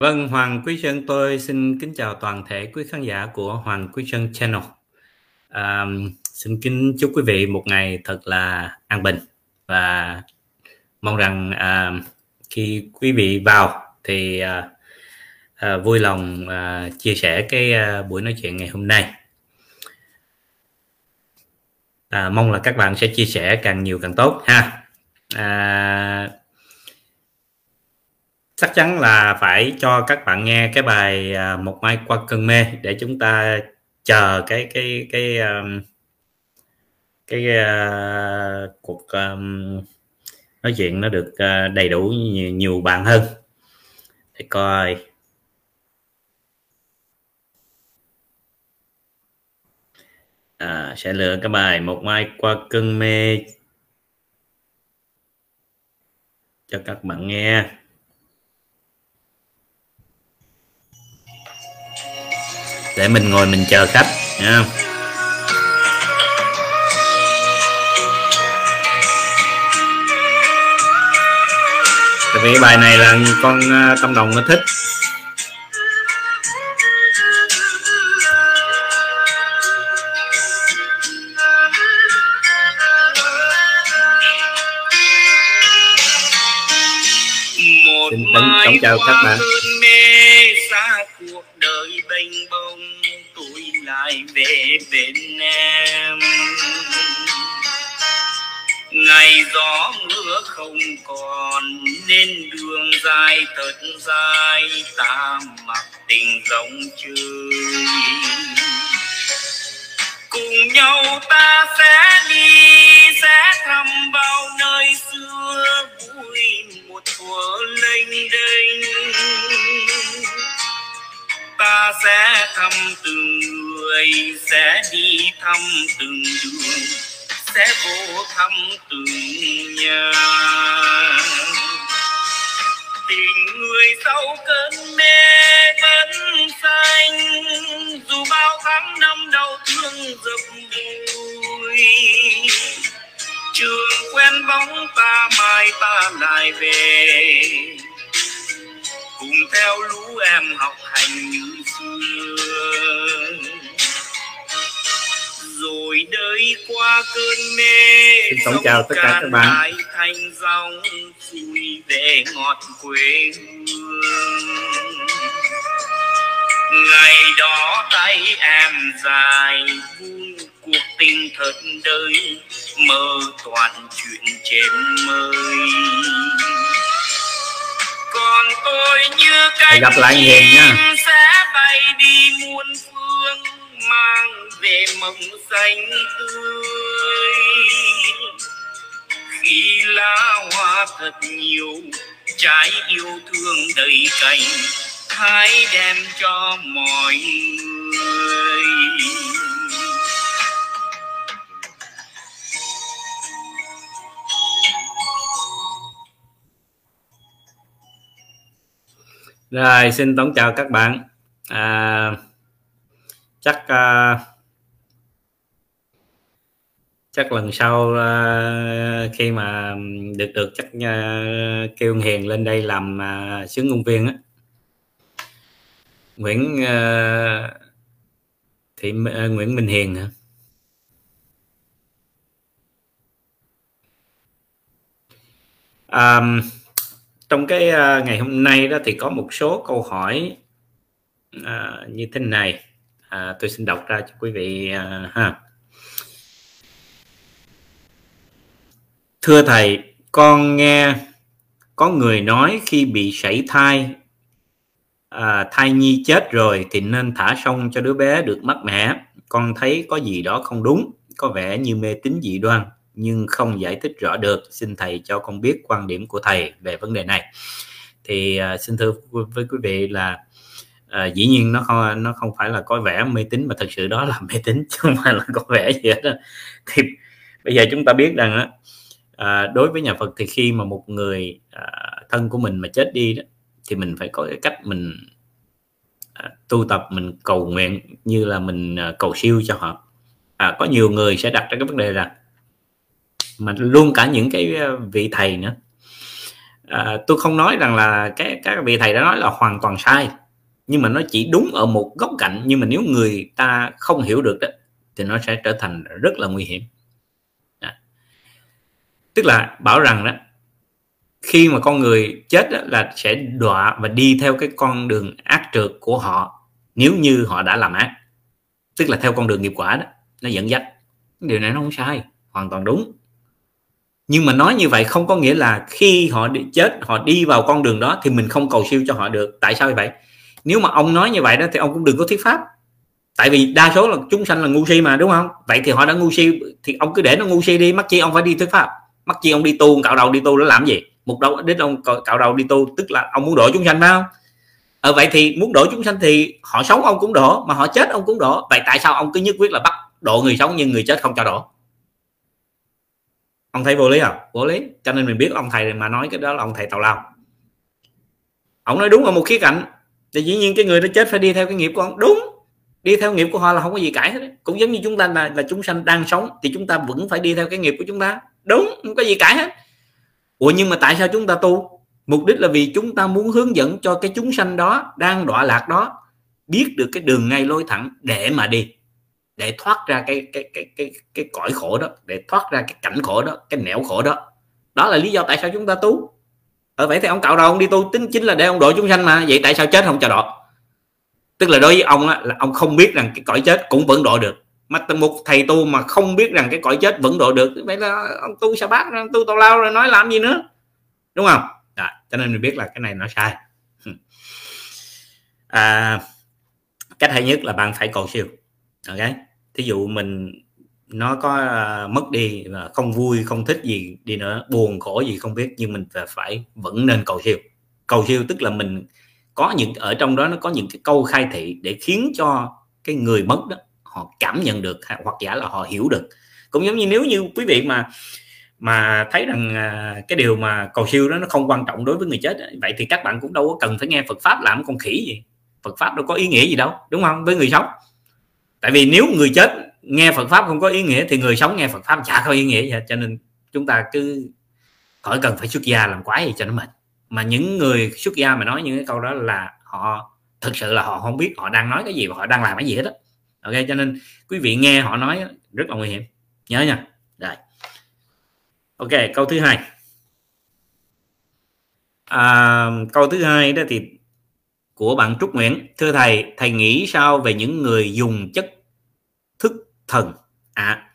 Vâng, Hoàng Quý Sơn tôi xin kính chào toàn thể quý khán giả của Hoàng Quý Sơn Channel. À, xin kính chúc quý vị một ngày thật là an bình và mong rằng à, khi quý vị vào thì à, à, vui lòng à, chia sẻ cái à, buổi nói chuyện ngày hôm nay. À, mong là các bạn sẽ chia sẻ càng nhiều càng tốt ha. À, chắc chắn là phải cho các bạn nghe cái bài à, một mai qua cơn mê để chúng ta chờ cái cái cái um, cái uh, cuộc um, nói chuyện nó được uh, đầy đủ nhiều, nhiều bạn hơn. Để coi. À, sẽ lựa cái bài một mai qua cơn mê cho các bạn nghe. Để mình ngồi mình chờ khách nha. Tại vì bài này là con à, tâm đồng nó thích. Xin chào các bạn gió mưa không còn, nên đường dài thật dài, ta mặc tình rộng chơi cùng nhau ta sẽ đi, sẽ thăm bao nơi xưa, vui một thuở lênh đênh. Ta sẽ thăm từng người, sẽ đi thăm từng đường sẽ vô thăm từng nhà. Tình người sau cơn mê vẫn xanh, dù bao tháng năm đau thương dập vui trường quen bóng ta mai ta lại về. Cùng theo lũ em học hành như xưa qua cơn mê xin tổng chào tất cả các bạn. thanh dòng vui về ngọt quê hương. Ngày đó tay em dài vun cuộc tình thật đời mơ toàn chuyện trên mây còn tôi như cánh gặp lại hiền nha. sẽ bay đi muôn phương mang về mộng xanh tươi. Khi lá hoa thật nhiều trái yêu thương đầy cành hãy đem cho mọi người. Rồi xin tổng chào các bạn. À, chắc à, chắc lần sau uh, khi mà được được chắc uh, kêu hiền lên đây làm uh, sướng công viên á. Nguyễn uh, thì uh, Nguyễn Minh Hiền hả? Um, trong cái uh, ngày hôm nay đó thì có một số câu hỏi uh, như thế này. Uh, tôi xin đọc ra cho quý vị uh, ha. Thưa thầy con nghe có người nói khi bị sảy thai à, thai nhi chết rồi thì nên thả sông cho đứa bé được mát mẻ. Con thấy có gì đó không đúng có vẻ như mê tín dị đoan nhưng không giải thích rõ được. Xin thầy cho con biết quan điểm của thầy về vấn đề này. Thì à, xin thưa với quý vị là à, dĩ nhiên nó không nó không phải là có vẻ mê tín mà thực sự đó là mê tín chứ không phải là có vẻ gì hết đó. thì bây giờ chúng ta biết rằng á à, đối với nhà Phật thì khi mà một người à, thân của mình mà chết đi đó thì mình phải có cái cách mình à, tu tập mình cầu nguyện như là mình à, cầu siêu cho họ à, có nhiều người sẽ đặt ra cái vấn đề là mà luôn cả những cái à, vị thầy nữa à, tôi không nói rằng là cái các vị thầy đã nói là hoàn toàn sai nhưng mà nó chỉ đúng ở một góc cạnh nhưng mà nếu người ta không hiểu được đó thì nó sẽ trở thành rất là nguy hiểm tức là bảo rằng đó khi mà con người chết đó, là sẽ đọa và đi theo cái con đường ác trượt của họ nếu như họ đã làm ác. Tức là theo con đường nghiệp quả đó nó dẫn dắt. Điều này nó không sai hoàn toàn đúng. Nhưng mà nói như vậy không có nghĩa là khi họ đi chết họ đi vào con đường đó thì mình không cầu siêu cho họ được. Tại sao vậy? Nếu mà ông nói như vậy đó thì ông cũng đừng có thuyết pháp. Tại vì đa số là chúng sanh là ngu si mà đúng không? Vậy thì họ đã ngu si thì ông cứ để nó ngu si đi mắc chi ông phải đi thuyết pháp mắc chi ông đi tu cạo đầu đi tu nó làm gì? Mục đâu đến ông cạo đầu đi tu, tức là ông muốn đổ chúng sanh, phải không? Ở vậy thì muốn đổ chúng sanh thì họ sống ông cũng đổ, mà họ chết ông cũng đổ. Vậy tại sao ông cứ nhất quyết là bắt độ người sống nhưng người chết không cho đổ? Ông thấy vô lý không? Vô lý. Cho nên mình biết ông thầy mà nói cái đó là ông thầy tào lao. Ông nói đúng ở một khía cạnh. Thì dĩ nhiên cái người đó chết phải đi theo cái nghiệp của ông. Đúng. Đi theo nghiệp của họ là không có gì cãi hết. Cũng giống như chúng ta là là chúng sanh đang sống thì chúng ta vẫn phải đi theo cái nghiệp của chúng ta đúng không có gì cãi hết. Ủa nhưng mà tại sao chúng ta tu? Mục đích là vì chúng ta muốn hướng dẫn cho cái chúng sanh đó đang đọa lạc đó biết được cái đường ngay lối thẳng để mà đi để thoát ra cái cái cái cái cái cõi khổ đó để thoát ra cái cảnh khổ đó cái nẻo khổ đó. Đó là lý do tại sao chúng ta tu. Ở vậy thì ông cạo đầu ông đi tu tính chính là để ông độ chúng sanh mà. Vậy tại sao chết không cho độ? Tức là đối với ông á, là ông không biết rằng cái cõi chết cũng vẫn độ được mà một thầy tu mà không biết rằng cái cõi chết vẫn độ được vậy là ông tu sa bát tu tào lao rồi nói làm gì nữa? Đúng không? À, cho nên mình biết là cái này nó sai. À, cách hay nhất là bạn phải cầu siêu ok? Thí dụ mình nó có uh, mất đi và không vui không thích gì đi nữa buồn khổ gì không biết nhưng mình phải vẫn nên cầu siêu. Cầu siêu tức là mình có những ở trong đó nó có những cái câu khai thị để khiến cho cái người mất đó họ cảm nhận được hoặc giả là họ hiểu được. Cũng giống như nếu như quý vị mà mà thấy rằng à, cái điều mà cầu siêu đó nó không quan trọng đối với người chết vậy thì các bạn cũng đâu có cần phải nghe Phật pháp làm con khỉ gì. Phật pháp đâu có ý nghĩa gì đâu, đúng không? Với người sống. Tại vì nếu người chết nghe Phật pháp không có ý nghĩa thì người sống nghe Phật pháp chả có ý nghĩa gì hết. Cho nên chúng ta cứ khỏi cần phải xuất gia làm quái gì cho nó mệt. Mà những người xuất gia mà nói những cái câu đó là họ thực sự là họ không biết họ đang nói cái gì và họ đang làm cái gì hết đó ok cho nên quý vị nghe họ nói rất là nguy hiểm. Nhớ nha. Rồi. Ok câu thứ hai. À, câu thứ hai đó thì của bạn Trúc Nguyễn. Thưa thầy thầy nghĩ sao về những người dùng chất thức thần? À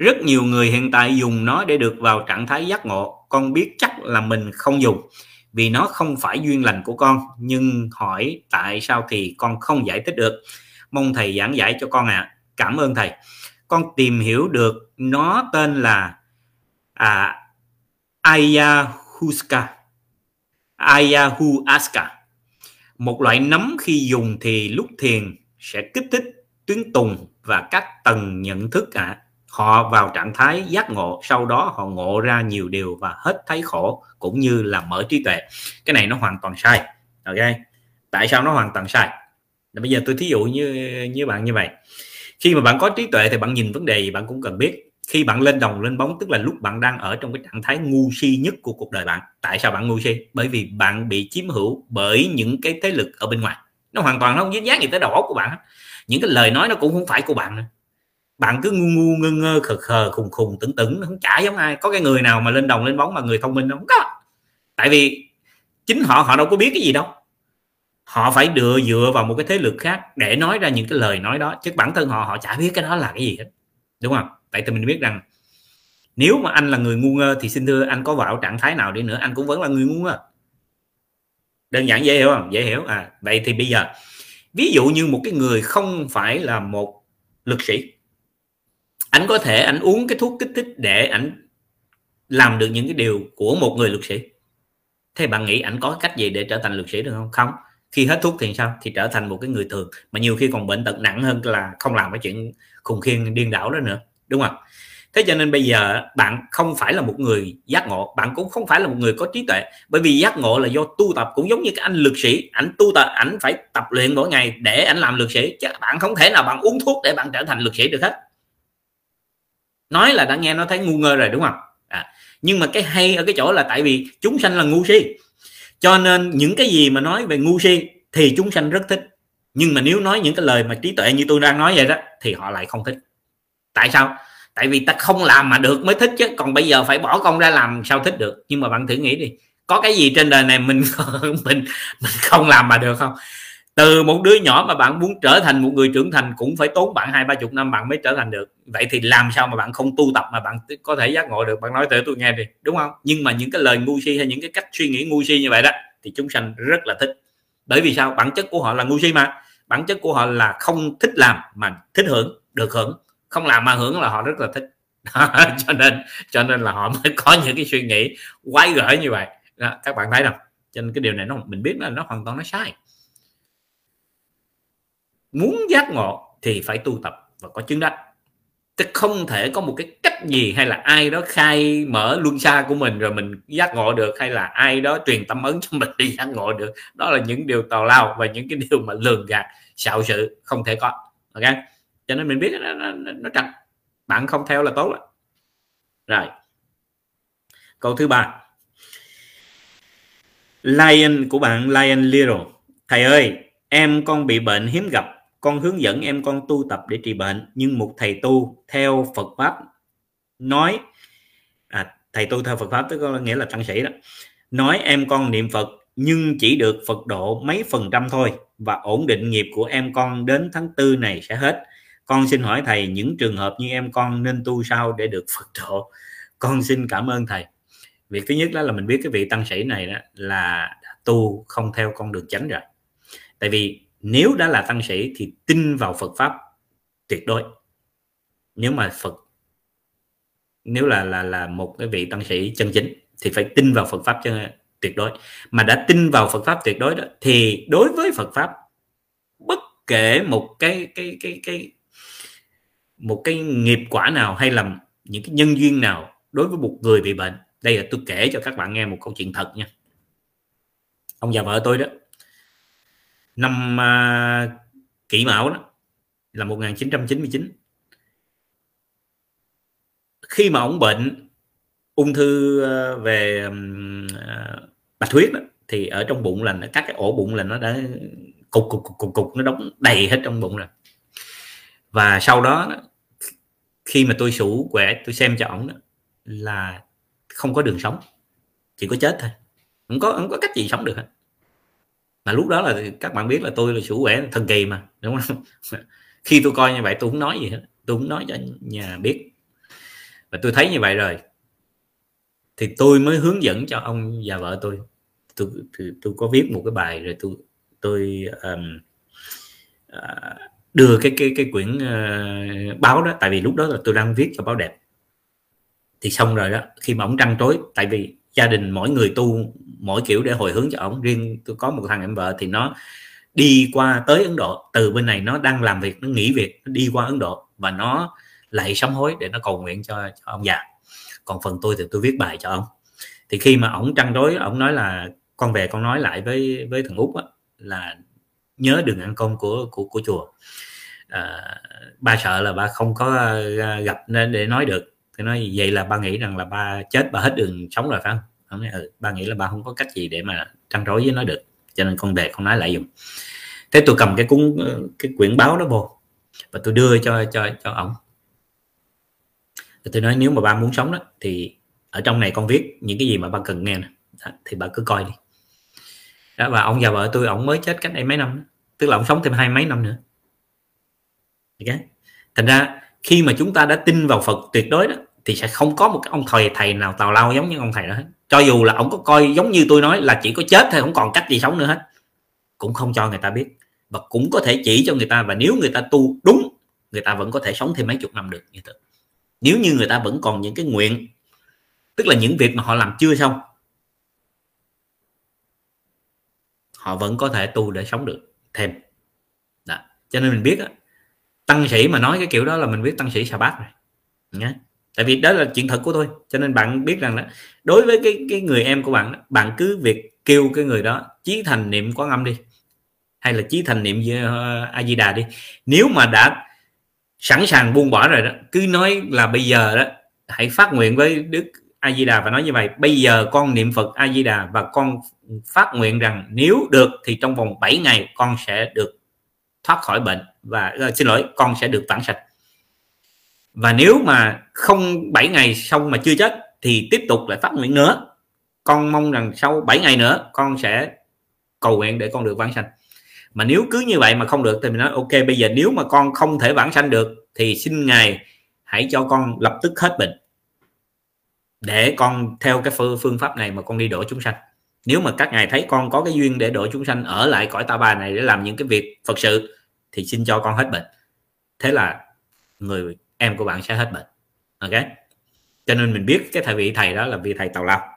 rất nhiều người hiện tại dùng nó để được vào trạng thái giác ngộ. Con biết chắc là mình không dùng vì nó không phải duyên lành của con. Nhưng hỏi tại sao thì con không giải thích được? Mong thầy giảng giải cho con ạ. À. cảm ơn thầy. Con tìm hiểu được nó tên là à, ayahuasca. Ayahuasca. Một loại nấm khi dùng thì lúc thiền sẽ kích thích tuyến tùng và các tầng nhận thức ạ. À. họ vào trạng thái giác ngộ sau đó họ ngộ ra nhiều điều và hết thấy khổ cũng như là mở trí tuệ. Cái này nó hoàn toàn sai ok? Tại sao nó hoàn toàn sai? Là bây giờ tôi thí dụ như như bạn như vậy. Khi mà bạn có trí tuệ thì bạn nhìn vấn đề gì bạn cũng cần biết. Khi bạn lên đồng, lên bóng, tức là lúc bạn đang ở trong cái trạng thái ngu si nhất của cuộc đời bạn. Tại sao bạn ngu si? Bởi vì bạn bị chiếm hữu bởi những cái thế lực ở bên ngoài. Nó hoàn toàn không dính dáng gì tới đầu óc của bạn những cái lời nói nó cũng không phải của bạn nữa. Bạn cứ ngu ngu, ngơ ngơ, khờ khờ, khùng khùng tưởng tưởng không chả giống ai. Có cái người nào mà lên đồng, lên bóng mà người thông minh không có. Tại vì chính họ họ đâu có biết cái gì đâu họ phải dựa dựa vào một cái thế lực khác để nói ra những cái lời nói đó, chứ bản thân họ họ chả biết cái đó là cái gì hết. Đúng không? Vậy thì mình biết rằng, nếu mà anh là người ngu ngơ thì xin thưa, anh có vào trạng thái nào đi nữa, anh cũng vẫn là người ngu ngơ. Đơn giản dễ hiểu không? Dễ hiểu. À vậy thì bây giờ, ví dụ như một cái người không phải là một lực sĩ, anh có thể anh uống cái thuốc kích thích để anh làm được những cái điều của một người lực sĩ. Thế bạn nghĩ anh có cách gì để trở thành lực sĩ được không? Không khi hết thuốc thì sao? Thì trở thành một cái người thường. Mà nhiều khi còn bệnh tật nặng hơn là không làm cái chuyện khùng khiên điên đảo đó nữa đúng không? Thế cho nên bây giờ bạn không phải là một người giác ngộ bạn cũng không phải là một người có trí tuệ. Bởi vì giác ngộ là do tu tập cũng giống như cái anh lực sĩ. Ảnh tu tập ảnh phải tập luyện mỗi ngày để ảnh làm lực sĩ. Chứ bạn không thể nào bạn uống thuốc để bạn trở thành lực sĩ được hết. Nói là đã nghe nó thấy ngu ngơ rồi đúng không? À, nhưng mà cái hay ở cái chỗ là tại vì chúng sanh là ngu si cho nên những cái gì mà nói về ngu si thì chúng sanh rất thích. Nhưng mà nếu nói những cái lời mà trí tuệ như tôi đang nói vậy đó, thì họ lại không thích. Tại sao? Tại vì ta không làm mà được mới thích chứ. Còn bây giờ phải bỏ công ra làm, sao thích được? Nhưng mà bạn thử nghĩ đi, có cái gì trên đời này mình mình mình không làm mà được không? Từ một đứa nhỏ mà bạn muốn trở thành một người trưởng thành cũng phải tốn bạn hai ba chục năm bạn mới trở thành được. Vậy thì làm sao mà bạn không tu tập mà bạn có thể giác ngộ được? Bạn nói tới tôi nghe đi đúng không? Nhưng mà những cái lời ngu si hay những cái cách suy nghĩ ngu si như vậy đó thì chúng sanh rất là thích. Bởi vì sao? Bản chất của họ là ngu si mà. Bản chất của họ là không thích làm mà thích hưởng được hưởng. Không làm mà hưởng là họ rất là thích. Cho nên cho nên là họ mới có những cái suy nghĩ quái gở như vậy. Đó, các bạn thấy không? Cho nên cái điều này nó mình biết là nó hoàn toàn nó sai muốn giác ngộ thì phải tu tập và có chứng đắc. Chứ không thể có một cái cách gì hay là ai đó khai mở luân xa của mình rồi mình giác ngộ được hay là ai đó truyền tâm ấn cho mình đi giác ngộ được. Đó là những điều tào lao và những cái điều mà lường gạt xạo sự không thể có. Ok? Cho nên mình biết nó, nó, nó, trật bạn không theo là tốt rồi. Rồi. Câu thứ ba. Lion của bạn Lion Little thầy ơi em con bị bệnh hiếm gặp con hướng dẫn em con tu tập để trị bệnh nhưng một thầy tu theo Phật pháp nói à, thầy tu theo Phật pháp tức có nghĩa là tăng sĩ đó nói em con niệm Phật nhưng chỉ được Phật độ mấy phần trăm thôi và ổn định nghiệp của em con đến tháng tư này sẽ hết. Con xin hỏi thầy những trường hợp như em con nên tu sao để được Phật độ? Con xin cảm ơn thầy. Việc thứ nhất đó là mình biết cái vị tăng sĩ này đó là tu không theo con đường chánh rồi. Tại vì nếu đã là tăng sĩ thì tin vào Phật pháp tuyệt đối. Nếu mà Phật, nếu là là là một cái vị tăng sĩ chân chính thì phải tin vào Phật pháp chân tuyệt đối. Mà đã tin vào Phật pháp tuyệt đối đó, thì đối với Phật pháp, bất kể một cái cái cái cái, một cái nghiệp quả nào hay là những cái nhân duyên nào đối với một người bị bệnh, đây là tôi kể cho các bạn nghe một câu chuyện thật nha. Ông già vợ tôi đó năm uh, kỷ mão đó là 1999 khi mà ông bệnh ung thư à, về uh, bạch huyết đó, thì ở trong bụng là các cái ổ bụng là nó đã cục cục cục cục, cục nó đóng đầy hết trong bụng rồi. Và sau đó khi mà tôi sủ quẻ tôi xem cho ổng là không có đường sống chỉ có chết thôi. Không có không có cách gì sống được hết mà lúc đó là các bạn biết là tôi là chủ quẻ thần kỳ mà đúng không? Khi tôi coi như vậy tôi không nói gì hết tôi không nói cho nhà biết. Và tôi thấy như vậy rồi thì tôi mới hướng dẫn cho ông và vợ tôi. Tôi tôi, tôi có viết một cái bài rồi tôi tôi um, uh, đưa cái cái cái quyển uh, báo đó. Tại vì lúc đó là tôi đang viết cho báo đẹp. Thì xong rồi đó khi mà ông trăn trối tại vì gia đình mỗi người tu mỗi kiểu để hồi hướng cho ông riêng tôi có một thằng em vợ thì nó đi qua tới Ấn Độ. Từ bên này nó đang làm việc nó nghỉ việc nó đi qua Ấn Độ và nó lại sám hối để nó cầu nguyện cho, cho ông già. Còn phần tôi thì tôi viết bài cho ông. Thì khi mà ông trăn trối ông nói là con về con nói lại với với thằng út á, là nhớ đừng ăn cơm của của của chùa. À, ba sợ là ba không có à, gặp nên để nói được thì nói vậy là ba nghĩ rằng là ba chết ba hết đường sống rồi phải không? Ông nói, ừ, ba nghĩ là ba không có cách gì để mà trăn trối với nó được cho nên con đề con nói lại dùng thế tôi cầm cái cuốn ờ, cái quyển báo đó vô và tôi đưa cho cho cho ông tôi nói nếu mà ba muốn sống đó thì ở trong này con viết những cái gì mà ba cần nghe nè. Thì bà cứ coi đi. Đó và ông già vợ tôi ông mới chết cách đây mấy năm đó. tức là ông sống thêm hai mấy năm nữa. Okay. thành ra khi mà chúng ta đã tin vào Phật tuyệt đối đó thì sẽ không có một cái ông thầy thầy nào tào lao giống như ông thầy đó hết. Cho dù là ông có coi giống như tôi nói là chỉ có chết thôi, không còn cách gì sống nữa hết. Cũng không cho người ta biết. Và cũng có thể chỉ cho người ta và nếu người ta tu đúng, người ta vẫn có thể sống thêm mấy chục năm được như thế. Nếu như người ta vẫn còn những cái nguyện, tức là những việc mà họ làm chưa xong, họ vẫn có thể tu để sống được thêm. Đó. cho nên mình biết tăng sĩ mà nói cái kiểu đó là mình biết tăng sĩ xà bát rồi. Nhé tại vì đó là chuyện thật của tôi cho nên bạn biết rằng đó đối với cái cái người em của bạn bạn cứ việc kêu cái người đó chí thành niệm quán âm đi. Hay là chí thành niệm uh, a di đà đi. Nếu mà đã sẵn sàng buông bỏ rồi đó cứ nói là bây giờ đó hãy phát nguyện với đức a di đà và nói như vậy bây giờ con niệm phật a di đà và con phát nguyện rằng nếu được thì trong vòng 7 ngày con sẽ được thoát khỏi bệnh và uh, xin lỗi con sẽ được vãng sạch và nếu mà không 7 ngày xong mà chưa chết, thì tiếp tục lại phát nguyện nữa. Con mong rằng sau 7 ngày nữa, con sẽ cầu nguyện để con được vãng sanh. Mà nếu cứ như vậy mà không được thì mình nói, ok, bây giờ nếu mà con không thể vãng sanh được, thì xin ngài hãy cho con lập tức hết bệnh, để con theo cái phương pháp này mà con đi độ chúng sanh. Nếu mà các ngài thấy con có cái duyên để độ chúng sanh ở lại cõi ta bà này để làm những cái việc phật sự, thì xin cho con hết bệnh. Thế là người em của bạn sẽ hết bệnh. Ok? Cho nên mình biết cái thầy vị thầy đó là vị thầy tào lao.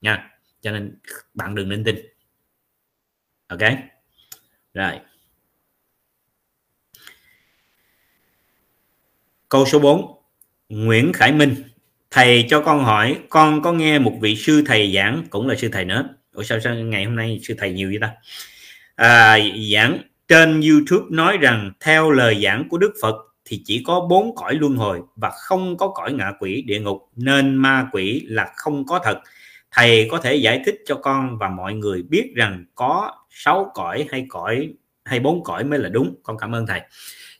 Nha. Cho nên bạn đừng nên tin. Ok? Rồi. Câu số 4 Nguyễn Khải Minh thầy cho con hỏi con có nghe một vị sư thầy giảng cũng là sư thầy nữa. Ủa sao, sao ngày hôm nay sư thầy nhiều vậy ta? À, giảng trên YouTube nói rằng theo lời giảng của Đức Phật thì chỉ có bốn cõi luân hồi và không có cõi ngạ quỷ địa ngục. Nên ma quỷ là không có thật. Thầy có thể giải thích cho con và mọi người biết rằng có sáu cõi hay cõi hay bốn cõi mới là đúng. Con cảm ơn thầy.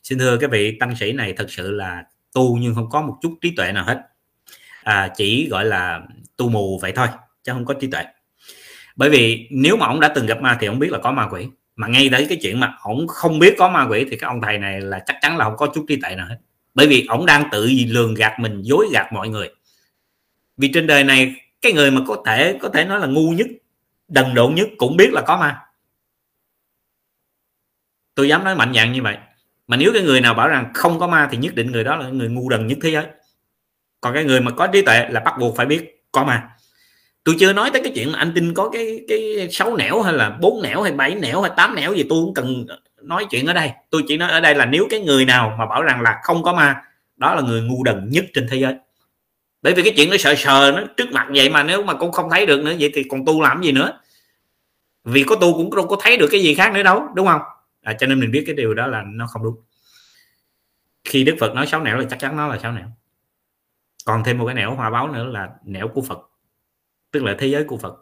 Xin thưa các vị tăng sĩ này thật sự là tu nhưng không có một chút trí tuệ nào hết. À, chỉ gọi là tu mù vậy thôi chứ không có trí tuệ. Bởi vì nếu mà ông đã từng gặp ma thì ông biết là có ma quỷ mà ngay tới cái chuyện mà ông không biết có ma quỷ thì cái ông thầy này là chắc chắn là không có chút trí tuệ nào hết. Bởi vì ông đang tự lường gạt mình, dối gạt mọi người. Vì trên đời này, cái người mà có thể có thể nói là ngu nhất, đần độn nhất cũng biết là có ma. Tôi dám nói mạnh dạng như vậy. Mà nếu cái người nào bảo rằng không có ma thì nhất định người đó là người ngu đần nhất thế giới. Còn cái người mà có trí tuệ là bắt buộc phải biết có ma tôi chưa nói tới cái chuyện mà anh tin có cái cái sáu nẻo hay là bốn nẻo hay bảy nẻo hay tám nẻo gì tôi cũng cần nói chuyện ở đây. Tôi chỉ nói ở đây là nếu cái người nào mà bảo rằng là không có ma đó là người ngu đần nhất trên thế giới. Bởi vì cái chuyện nó sợ sờ nó trước mặt vậy mà nếu mà cũng không thấy được nữa vậy thì còn tu làm gì nữa? Vì có tu cũng đâu có thấy được cái gì khác nữa đâu đúng không? À, cho nên mình biết cái điều đó là nó không đúng. Khi đức phật nói sáu nẻo là chắc chắn nó là sáu nẻo. Còn thêm một cái nẻo hòa báo nữa là nẻo của phật tức là thế giới của phật.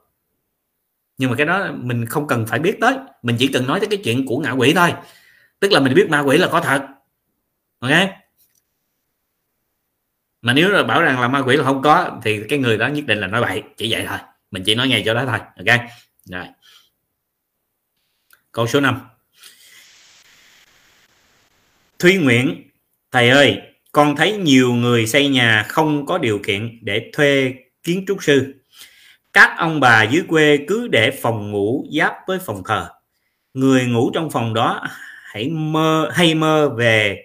Nhưng mà cái đó mình không cần phải biết tới. Mình chỉ cần nói tới cái chuyện của ngạ quỷ thôi. Tức là mình biết ma quỷ là có thật. Ok? Mà nếu là bảo rằng là ma quỷ là không có, thì cái người đó nhất định là nói bậy, chỉ vậy thôi. Mình chỉ nói ngay cho đó thôi. Ok? Rồi. Câu số 5 Thúy Nguyễn, thầy ơi, con thấy nhiều người xây nhà không có điều kiện để thuê kiến trúc sư các ông bà dưới quê cứ để phòng ngủ giáp với phòng thờ người ngủ trong phòng đó hãy mơ hay mơ về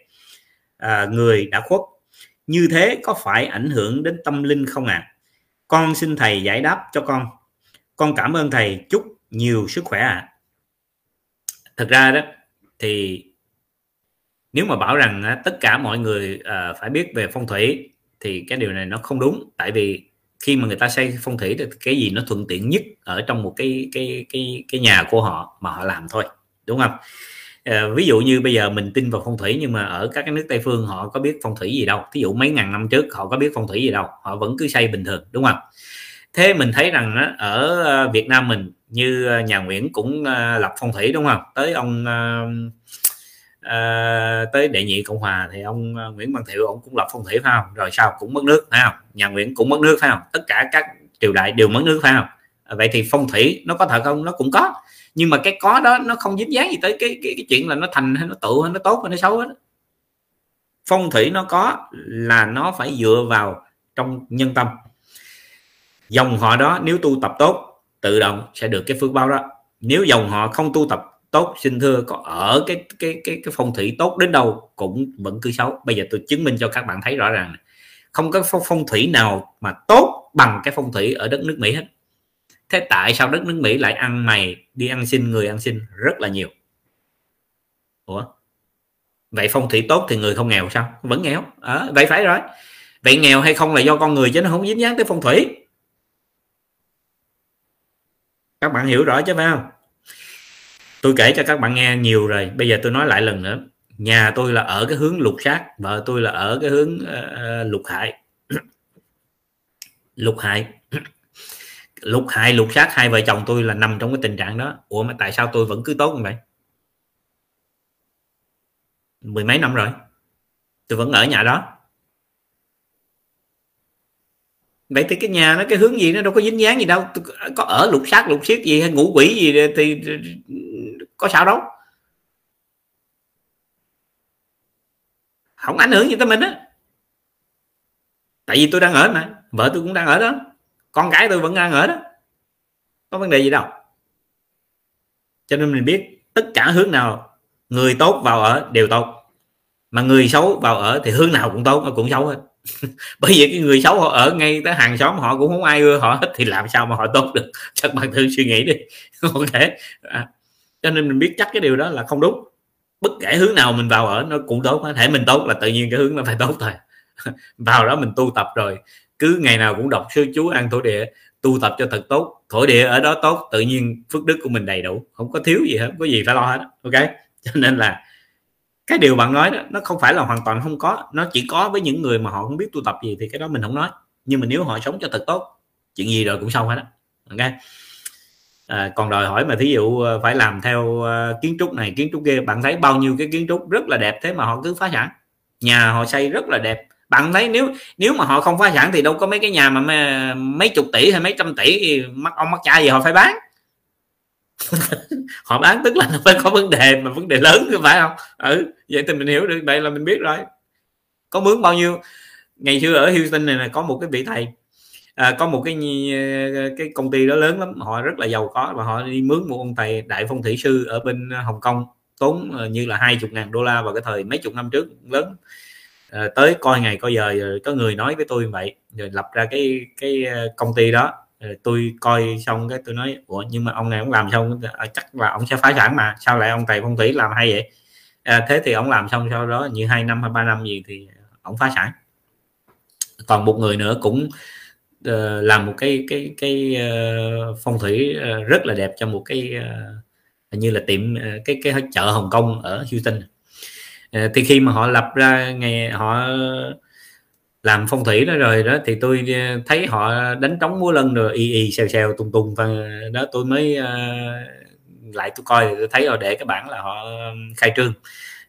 à, người đã khuất như thế có phải ảnh hưởng đến tâm linh không ạ à? con xin thầy giải đáp cho con con cảm ơn thầy chúc nhiều sức khỏe ạ à. thực ra đó thì nếu mà bảo rằng à, tất cả mọi người à, phải biết về phong thủy thì cái điều này nó không đúng tại vì khi mà người ta xây phong thủy thì cái gì nó thuận tiện nhất ở trong một cái cái cái cái nhà của họ mà họ làm thôi đúng không? À, ví dụ như bây giờ mình tin vào phong thủy nhưng mà ở các cái nước tây phương họ có biết phong thủy gì đâu. Ví dụ mấy ngàn năm trước họ có biết phong thủy gì đâu họ vẫn cứ xây bình thường đúng không? Thế mình thấy rằng đó, ở ờ, Việt Nam mình như ờ, nhà Nguyễn cũng lập phong thủy đúng không? Tới ông à, tới đệ nhị cộng hòa thì ông à, nguyễn văn thiệu ông cũng lập phong thủy phải không? Rồi sau cũng mất nước phải không? Nhà nguyễn cũng mất nước phải không? Tất cả các triều đại đều mất nước phải không? À, vậy thì phong thủy nó có thật không? Nó cũng có. Nhưng mà cái có đó nó không dính dáng gì tới cái cái, cái chuyện là nó thành hay nó tụ hay nó tốt hay nó xấu hết phong thủy nó có là nó phải dựa vào trong nhân tâm. Dòng họ đó nếu tu tập tốt tự động sẽ được cái phước báo đó. Nếu dòng họ không tu tập tốt xin thưa có ở cái cái cái cái phong thủy tốt đến đâu cũng vẫn cứ xấu. Bây giờ tôi chứng minh cho các bạn thấy rõ ràng không có phong, phong thủy nào mà tốt bằng cái phong thủy ở đất nước Mỹ hết. Thế tại sao đất nước Mỹ lại ăn mày đi ăn xin người ăn xin rất là nhiều? Ủa? Vậy phong thủy tốt thì người không nghèo sao? Vẫn nghèo. À, vậy phải rồi. Vậy nghèo hay không là do con người chứ nó không dính dáng tới phong thủy. Các bạn hiểu rõ chứ phải không? Tôi kể cho các bạn nghe nhiều rồi bây giờ tôi nói lại lần nữa. Nhà tôi là ở cái hướng lục sát vợ tôi là ở cái hướng uh, lục hại. Lục hại. Lục hại lục sát hai vợ chồng tôi là nằm trong cái tình trạng đó. Ủa mà tại sao tôi vẫn cứ tốt như vậy? Mười mấy năm rồi tôi vẫn ở nhà đó. Vậy thì cái nhà nó cái hướng gì nó đâu có dính dáng gì đâu. Có ở lục sát lục xiết gì hay ngủ quỷ gì thì có sao đâu. Không ảnh hưởng gì tới mình á. Tại vì tôi đang ở mà vợ tôi cũng đang ở đó. Con cái tôi vẫn đang ở đó. Có vấn đề gì đâu. Cho nên mình biết tất cả hướng nào người tốt vào ở đều tốt. Mà người xấu vào ở thì hướng nào cũng tốt nó cũng xấu hết. Bởi vì cái người xấu họ ở ngay tới hàng xóm họ cũng không ai ưa họ hết thì làm sao mà họ tốt được? Chắc bạn thử suy nghĩ đi. Không thể. À, cho nên mình biết chắc cái điều đó là không đúng. Bất kể hướng nào mình vào ở, nó cũng tốt có thể mình tốt là tự nhiên cái hướng nó phải tốt thôi. Vào đó mình tu tập rồi, cứ ngày nào cũng đọc sư chú ăn thổ địa, tu tập cho thật tốt. Thổ địa ở đó tốt, tự nhiên phước đức của mình đầy đủ. Không có thiếu gì hết có gì phải lo hết, ok? Cho nên là cái điều bạn nói đó, nó không phải là hoàn toàn không có. Nó chỉ có với những người mà họ không biết tu tập gì thì cái đó mình không nói. Nhưng mà nếu họ sống cho thật tốt, chuyện gì rồi cũng xong hết đó ok? À, còn đòi hỏi mà thí dụ ờ, phải làm theo ờ, kiến trúc này kiến trúc kia bạn thấy bao nhiêu cái kiến trúc rất là đẹp thế mà họ cứ phá sản? Nhà họ xây rất là đẹp. Bạn thấy nếu nếu mà họ không phá sản thì đâu có mấy cái nhà mà mấy, mấy chục tỷ hay mấy trăm tỷ mắc ông mắc cha gì họ phải bán? Họ bán tức là nó phải có vấn đề mà vấn đề lớn chứ phải không? Ừ vậy thì mình hiểu được vậy là mình biết rồi. Có mướn bao nhiêu? Ngày xưa ở Houston này là có một cái vị thầy à, có một cái ờ, cái công ty đó lớn lắm họ rất là giàu có và họ đi mướn một ông thầy đại phong thủy sư ở bên ờ, Hồng Kông tốn ờ, như là hai chục ngàn đô la vào cái thời mấy chục năm trước lớn. À, tới coi ngày coi giờ rồi có người nói với tôi vậy rồi lập ra cái cái công ty đó. Rồi tôi coi xong cái tôi nói ủa nhưng mà ông này ông làm xong chắc là ông sẽ phá sản mà sao lại ông thầy phong thủy làm hay vậy? À, thế thì ông làm xong sau đó như hai năm hay ba năm gì thì ông phá sản. Còn một người nữa cũng uh, làm một cái cái cái uh, phong thủy uh, rất là đẹp cho một cái uh, như là tiệm uh, cái cái chợ Hồng Kông ở Houston. Uh, thì khi mà họ lập ra ngày họ làm phong thủy đó rồi đó thì tôi thấy họ đánh trống múa lân rồi y y xèo xèo tung tung và đó tôi mới uh, lại tôi coi tôi thấy họ để cái bản là họ khai trương.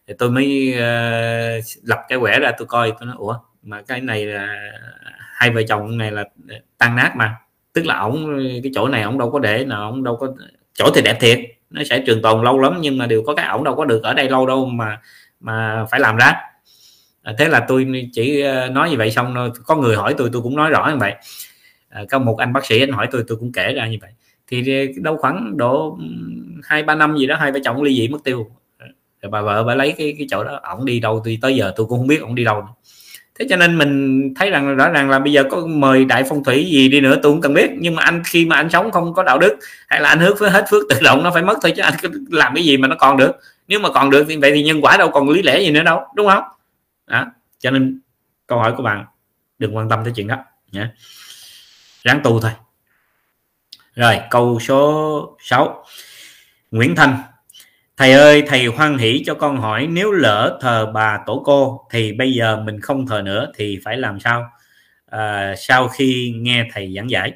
Thì tôi mới uh, lập cái quẻ ra tôi coi tôi nói ủa mà cái này là hai vợ chồng này là tan nát mà. Tức là ổng cái chỗ này ổng đâu có để nào ổng đâu có chỗ thì đẹp thiệt nó sẽ trường tồn lâu lắm nhưng mà đều có cái ổng đâu có được ở đây lâu đâu mà mà phải làm ra. À, thế là tôi chỉ ờ, nói như vậy xong rồi có người hỏi tôi tôi cũng nói rõ như vậy. À, có một anh bác sĩ anh hỏi tôi tôi cũng kể ra như vậy. Thì ờ, đâu khoảng độ hai ba năm gì đó hai vợ chồng ly dị mất tiêu. Rồi bà vợ bà lấy cái cái chỗ đó ổng đi đâu thì tới giờ tôi cũng không biết ổng đi đâu thế cho nên mình thấy rằng rõ ràng là bây giờ có mời đại phong thủy gì đi nữa tôi cũng cần biết. Nhưng mà anh khi mà anh sống không có đạo đức, hay là anh hứa với hết phước tự động, nó phải mất thôi chứ anh làm cái gì mà nó còn được. Nếu mà còn được thì vậy thì nhân quả đâu còn lý lẽ gì nữa đâu, đúng không? Đó, cho nên câu hỏi của bạn, đừng quan tâm tới chuyện đó, nhé. Ráng tu thôi. Rồi, câu số 6 Nguyễn Thanh. Thầy ơi thầy hoan hỷ cho con hỏi nếu lỡ thờ bà tổ cô thì bây giờ mình không thờ nữa thì phải làm sao? À, sau khi nghe thầy giảng giải.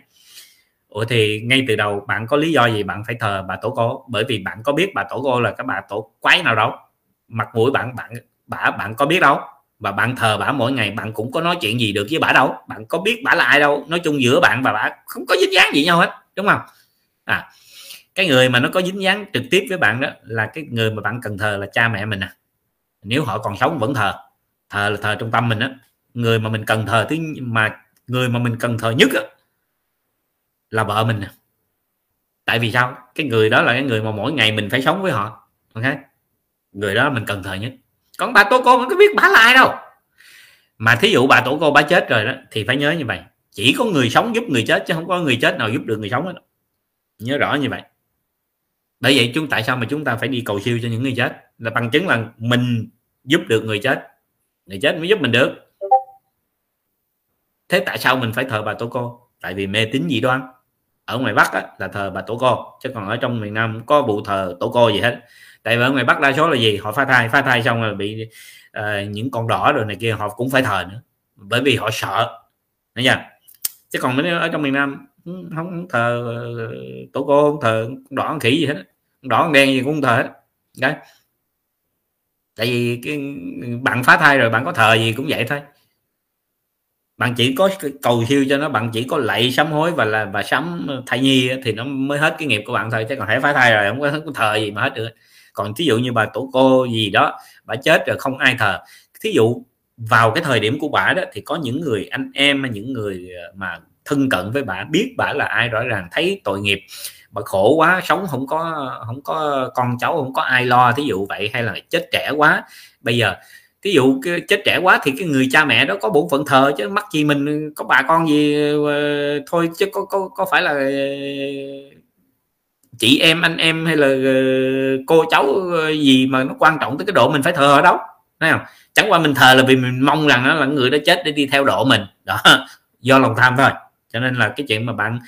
Ủa thì ngay từ đầu bạn có lý do gì bạn phải thờ bà tổ cô? Bởi vì bạn có biết bà tổ cô là cái bà tổ quái nào đâu. Mặt mũi bạn bạn bà bạn có biết đâu. Và bạn thờ bả mỗi ngày bạn cũng có nói chuyện gì được với bả đâu. Bạn có biết bả là ai đâu. Nói chung giữa bạn và bả không có dính dáng gì nhau hết đúng không? À cái người mà nó có dính dáng trực tiếp với bạn đó là cái người mà bạn cần thờ là cha mẹ mình à. Nếu họ còn sống vẫn thờ. Thờ là thờ trong tâm mình á. Người mà mình cần thờ thứ mà người mà mình cần thờ nhất á, là vợ mình à. tại vì sao? Cái người đó là cái người mà mỗi ngày mình phải sống với họ. Ok? Người đó mình cần thờ nhất. Còn bà tổ cô không có biết bà là ai đâu. Mà thí dụ bà tổ cô bà chết rồi đó thì phải nhớ như vậy. Chỉ có người sống giúp người chết chứ không có người chết nào giúp được người sống hết. Nhớ rõ như vậy bởi vậy chúng tại sao mà chúng ta phải đi cầu siêu cho những người chết? Là bằng chứng là mình giúp được người chết. Người chết mới giúp mình được. Thế tại sao mình phải thờ bà tổ cô? Tại vì mê tín dị đoan. Ở ngoài bắc á, là thờ bà tổ cô. Chứ còn ở trong miền nam có vụ thờ tổ cô gì hết. Tại vì ở ngoài bắc đa số là gì? Họ phá thai phá thai xong rồi bị uh, những con đỏ rồi này kia họ cũng phải thờ nữa. Bởi vì họ sợ. Thấy chưa? chứ còn ở trong miền Nam không, không thờ ờ, tổ cô không thờ đỏ con khỉ gì hết đỏ đen gì cũng thờ hết. Đấy. Tại vì cái bạn phá thai rồi bạn có thờ gì cũng vậy thôi. Bạn chỉ có cầu siêu cho nó bạn chỉ có lạy sám hối và là và sắm thai nhi thì nó mới hết cái nghiệp của bạn thôi. Chứ còn hãy phá thai rồi không có, không có thờ gì mà hết được. Còn thí dụ như bà tổ cô gì đó bà chết rồi không ai thờ. Thí dụ vào cái thời điểm của bà đó thì có những người anh em những người mà thân cận với bà biết bà là ai rõ ràng thấy tội nghiệp bà khổ quá, sống không có không có con cháu, không có ai lo, thí dụ vậy, hay là chết trẻ quá. Bây giờ, thí dụ chết trẻ quá thì cái người cha mẹ đó có bổn phận thờ chứ, mắc gì mình, có bà con gì ờ, thôi chứ có có có phải là ờ, chị em, anh em hay là ờ, cô cháu gì mà nó quan trọng tới cái độ mình phải thờ ở đâu, thấy không? Chẳng qua mình thờ là vì mình mong rằng nó là người đó chết để đi theo độ mình. Đó, do lòng tham thôi. Cho nên là cái chuyện mà bạn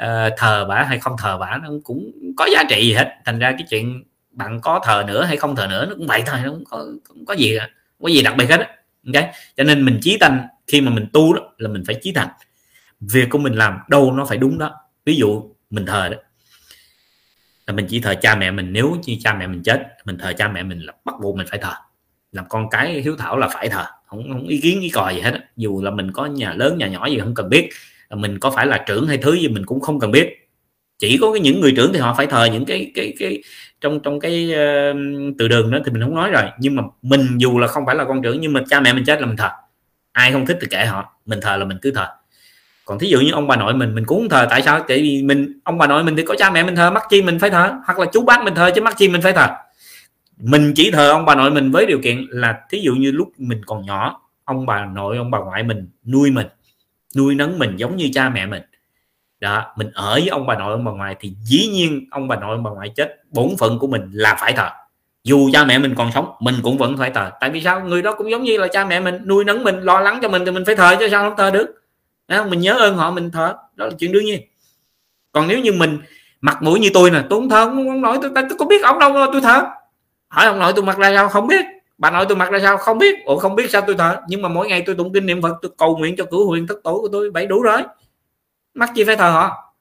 uh, thờ bả hay không thờ bả nó cũng có giá trị gì hết. Thành ra cái chuyện bạn có thờ nữa hay không thờ nữa nó cũng vậy thôi nó cũng có cũng có gì không có gì đặc biệt hết á. Okay? cho nên mình chí thành khi mà mình tu đó là mình phải chí thành việc của mình làm đâu nó phải đúng đó. Ví dụ mình thờ đó là mình chỉ thờ cha mẹ mình nếu như cha mẹ mình chết mình thờ cha mẹ mình là bắt buộc mình phải thờ. Làm con cái hiếu thảo là phải thờ không, không ý kiến ý còi gì hết dù là mình có nhà lớn nhà nhỏ gì không cần biết Ờ, mình có phải là trưởng hay thứ gì mình cũng không cần biết. Chỉ có cái những người trưởng thì họ phải thờ những cái cái cái trong trong cái uh, từ đường đó thì mình không nói rồi. Nhưng mà mình dù là không phải là con trưởng nhưng mà cha mẹ mình chết là mình thờ. Ai không thích thì kệ họ. Mình thờ là mình cứ thờ. Còn thí dụ như ông bà nội mình mình cũng không thờ. Tại sao? Tại vì mình ông bà nội mình thì có cha mẹ mình thờ mắc chi mình phải thờ. Hoặc là chú bác mình thờ chứ mắc chi mình phải thờ. Mình chỉ thờ ông bà nội mình với điều kiện là thí dụ như lúc mình còn nhỏ ông bà nội ông bà ngoại mình nuôi mình nuôi nấng mình giống như cha mẹ mình. Đó mình ở với ông bà nội ông bà ngoại thì dĩ nhiên ông bà nội ông bà ngoại chết bổn phận của mình là phải thờ. Dù cha mẹ mình còn sống mình cũng vẫn phải thờ. Tại vì sao? Người đó cũng giống như là cha mẹ mình nuôi nấng mình lo lắng cho mình thì mình phải thờ chứ sao không thờ được. Đó, mình nhớ ơn họ mình thờ. Đó là chuyện đương nhiên. Còn nếu như mình mặt mũi như tôi nè tôi không thờ ông nội tôi, tôi, tôi có biết ông đâu tôi thờ. Hỏi ông nội tôi mặc ra sao? Không biết bà nội tôi mặc ra sao? Không biết. Ủa, không biết sao tôi thờ? Nhưng mà mỗi ngày tôi tụng kinh niệm phật, tôi cầu nguyện cho cửu huyền thất tổ của tôi vậy đủ rồi. Mắc gì phải thờ họ?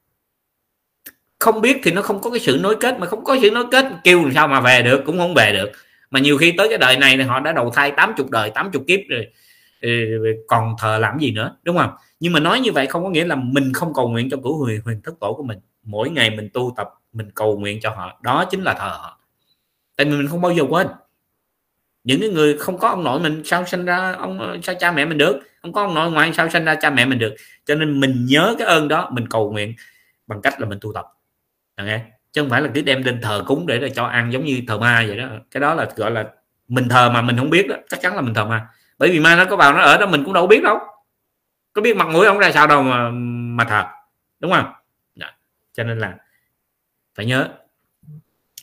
Không biết thì nó không có cái sự nối kết, mà không có sự nối kết, kêu làm sao mà về được, cũng không về được. Mà nhiều khi tới cái đời này thì họ đã đầu thai 80 đời 80 kiếp rồi ừ, còn thờ làm gì nữa, đúng không? Nhưng mà nói như vậy không có nghĩa là mình không cầu nguyện cho cửu huyền huyền thất tổ của mình. Mỗi ngày mình tu tập, mình cầu nguyện cho họ, đó chính là thờ họ. Tại vì mình không bao giờ quên những cái người không có ông nội mình sao sinh ra ông, sao cha mẹ mình được? Không có ông nội ngoại sao sinh ra cha mẹ mình được? Cho nên mình nhớ cái ơn đó, mình cầu nguyện bằng cách là mình tu tập. Okay. chứ không phải là cứ đem lên thờ cúng để là cho ăn giống như thờ ma vậy đó. Cái đó là, gọi là, mình thờ mà mình không biết đó. Chắc chắn là mình thờ ma. Bởi vì ma nó có vào nó ở đó mình cũng đâu biết đâu. Có biết mặt mũi ông ra sao đâu mà mà thờ. Đúng không? Đó. cho nên là phải nhớ,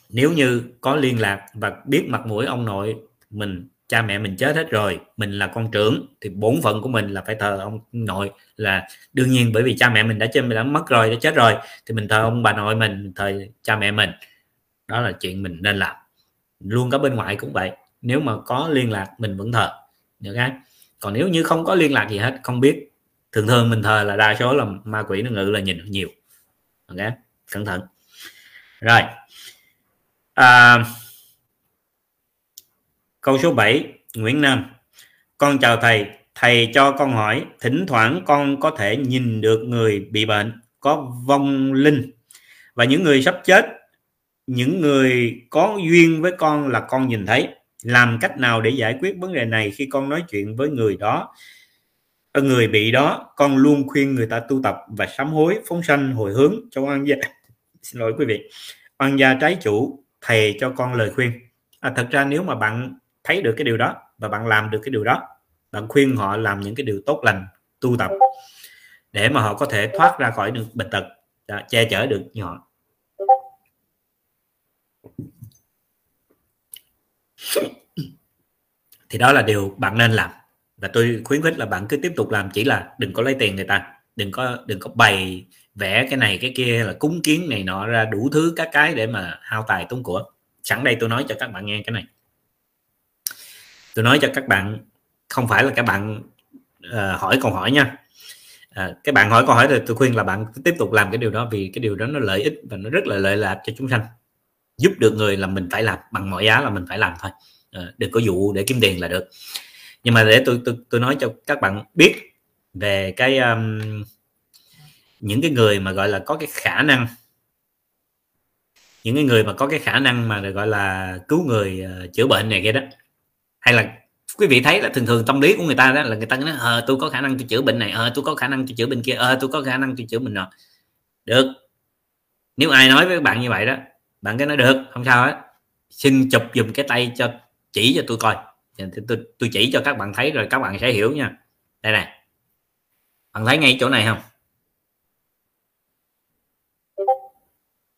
nếu như có liên lạc và biết mặt mũi ông nội mình cha mẹ mình chết hết rồi mình là con trưởng thì bổn phận của mình là phải thờ ông nội là đương nhiên bởi vì cha mẹ mình đã chết mình đã mất rồi đã chết rồi thì mình thờ ông bà nội mình thờ cha mẹ mình. Đó là chuyện mình nên làm. Luôn có bên ngoài cũng vậy nếu mà có liên lạc mình vẫn thờ. Được cái còn nếu như không có liên lạc gì hết không biết. Thường thường mình thờ là đa số là ma quỷ nó ngự là nhìn nhiều. Ok cẩn thận. Rồi. À, Câu số 7, Nguyễn Nam. Con chào thầy, thầy cho con hỏi, thỉnh thoảng con có thể nhìn được người bị bệnh, có vong linh và những người sắp chết, những người có duyên với con là con nhìn thấy. Làm cách nào để giải quyết vấn đề này khi con nói chuyện với người đó? Ờ, người bị đó, con luôn khuyên người ta tu tập và sám hối, phóng sanh, hồi hướng cho oan gia. Xin lỗi quý vị. Oan gia trái chủ, thầy cho con lời khuyên. À, thật ra nếu mà bạn thấy được cái điều đó và bạn làm được cái điều đó bạn khuyên họ làm những cái điều tốt lành tu tập để mà họ có thể thoát ra khỏi được bệnh tật đã, che chở được như họ. Thì đó là điều bạn nên làm. Và tôi khuyến khích là bạn cứ tiếp tục làm chỉ là đừng có lấy tiền người ta đừng có đừng có bày vẽ cái này cái kia là cúng kiến này nọ ra đủ thứ các cái để mà hao tài tốn của. Sẵn đây tôi nói cho các bạn nghe cái này tôi nói cho các bạn không phải là các bạn uh, hỏi câu hỏi nha. À, cái bạn hỏi câu hỏi thì tôi khuyên là bạn tiếp tục làm cái điều đó vì cái điều đó nó lợi ích và nó rất là lợi lạc cho chúng sanh. Giúp được người là mình phải làm bằng mọi giá là mình phải làm thôi. À, đừng có dụ để kiếm tiền là được. Nhưng mà để tôi tôi tôi nói cho các bạn biết về cái um, những cái người mà gọi là có cái khả năng những cái người mà có cái khả năng mà được gọi là cứu người uh, chữa bệnh này kia đó hay là quý vị thấy là thường thường tâm lý của người ta đó là người ta nói ờ tôi có khả năng tôi chữa bệnh này ờ tôi có khả năng tôi chữa bệnh kia ờ tôi có khả năng tôi chữa bệnh nọ. Được. Nếu ai nói với bạn như vậy đó bạn cái nói được không sao hết. Xin chụp dùm cái tay cho chỉ cho tôi coi. Tôi, tôi chỉ cho các bạn thấy rồi các bạn sẽ hiểu nha. Đây này bạn thấy ngay chỗ này không?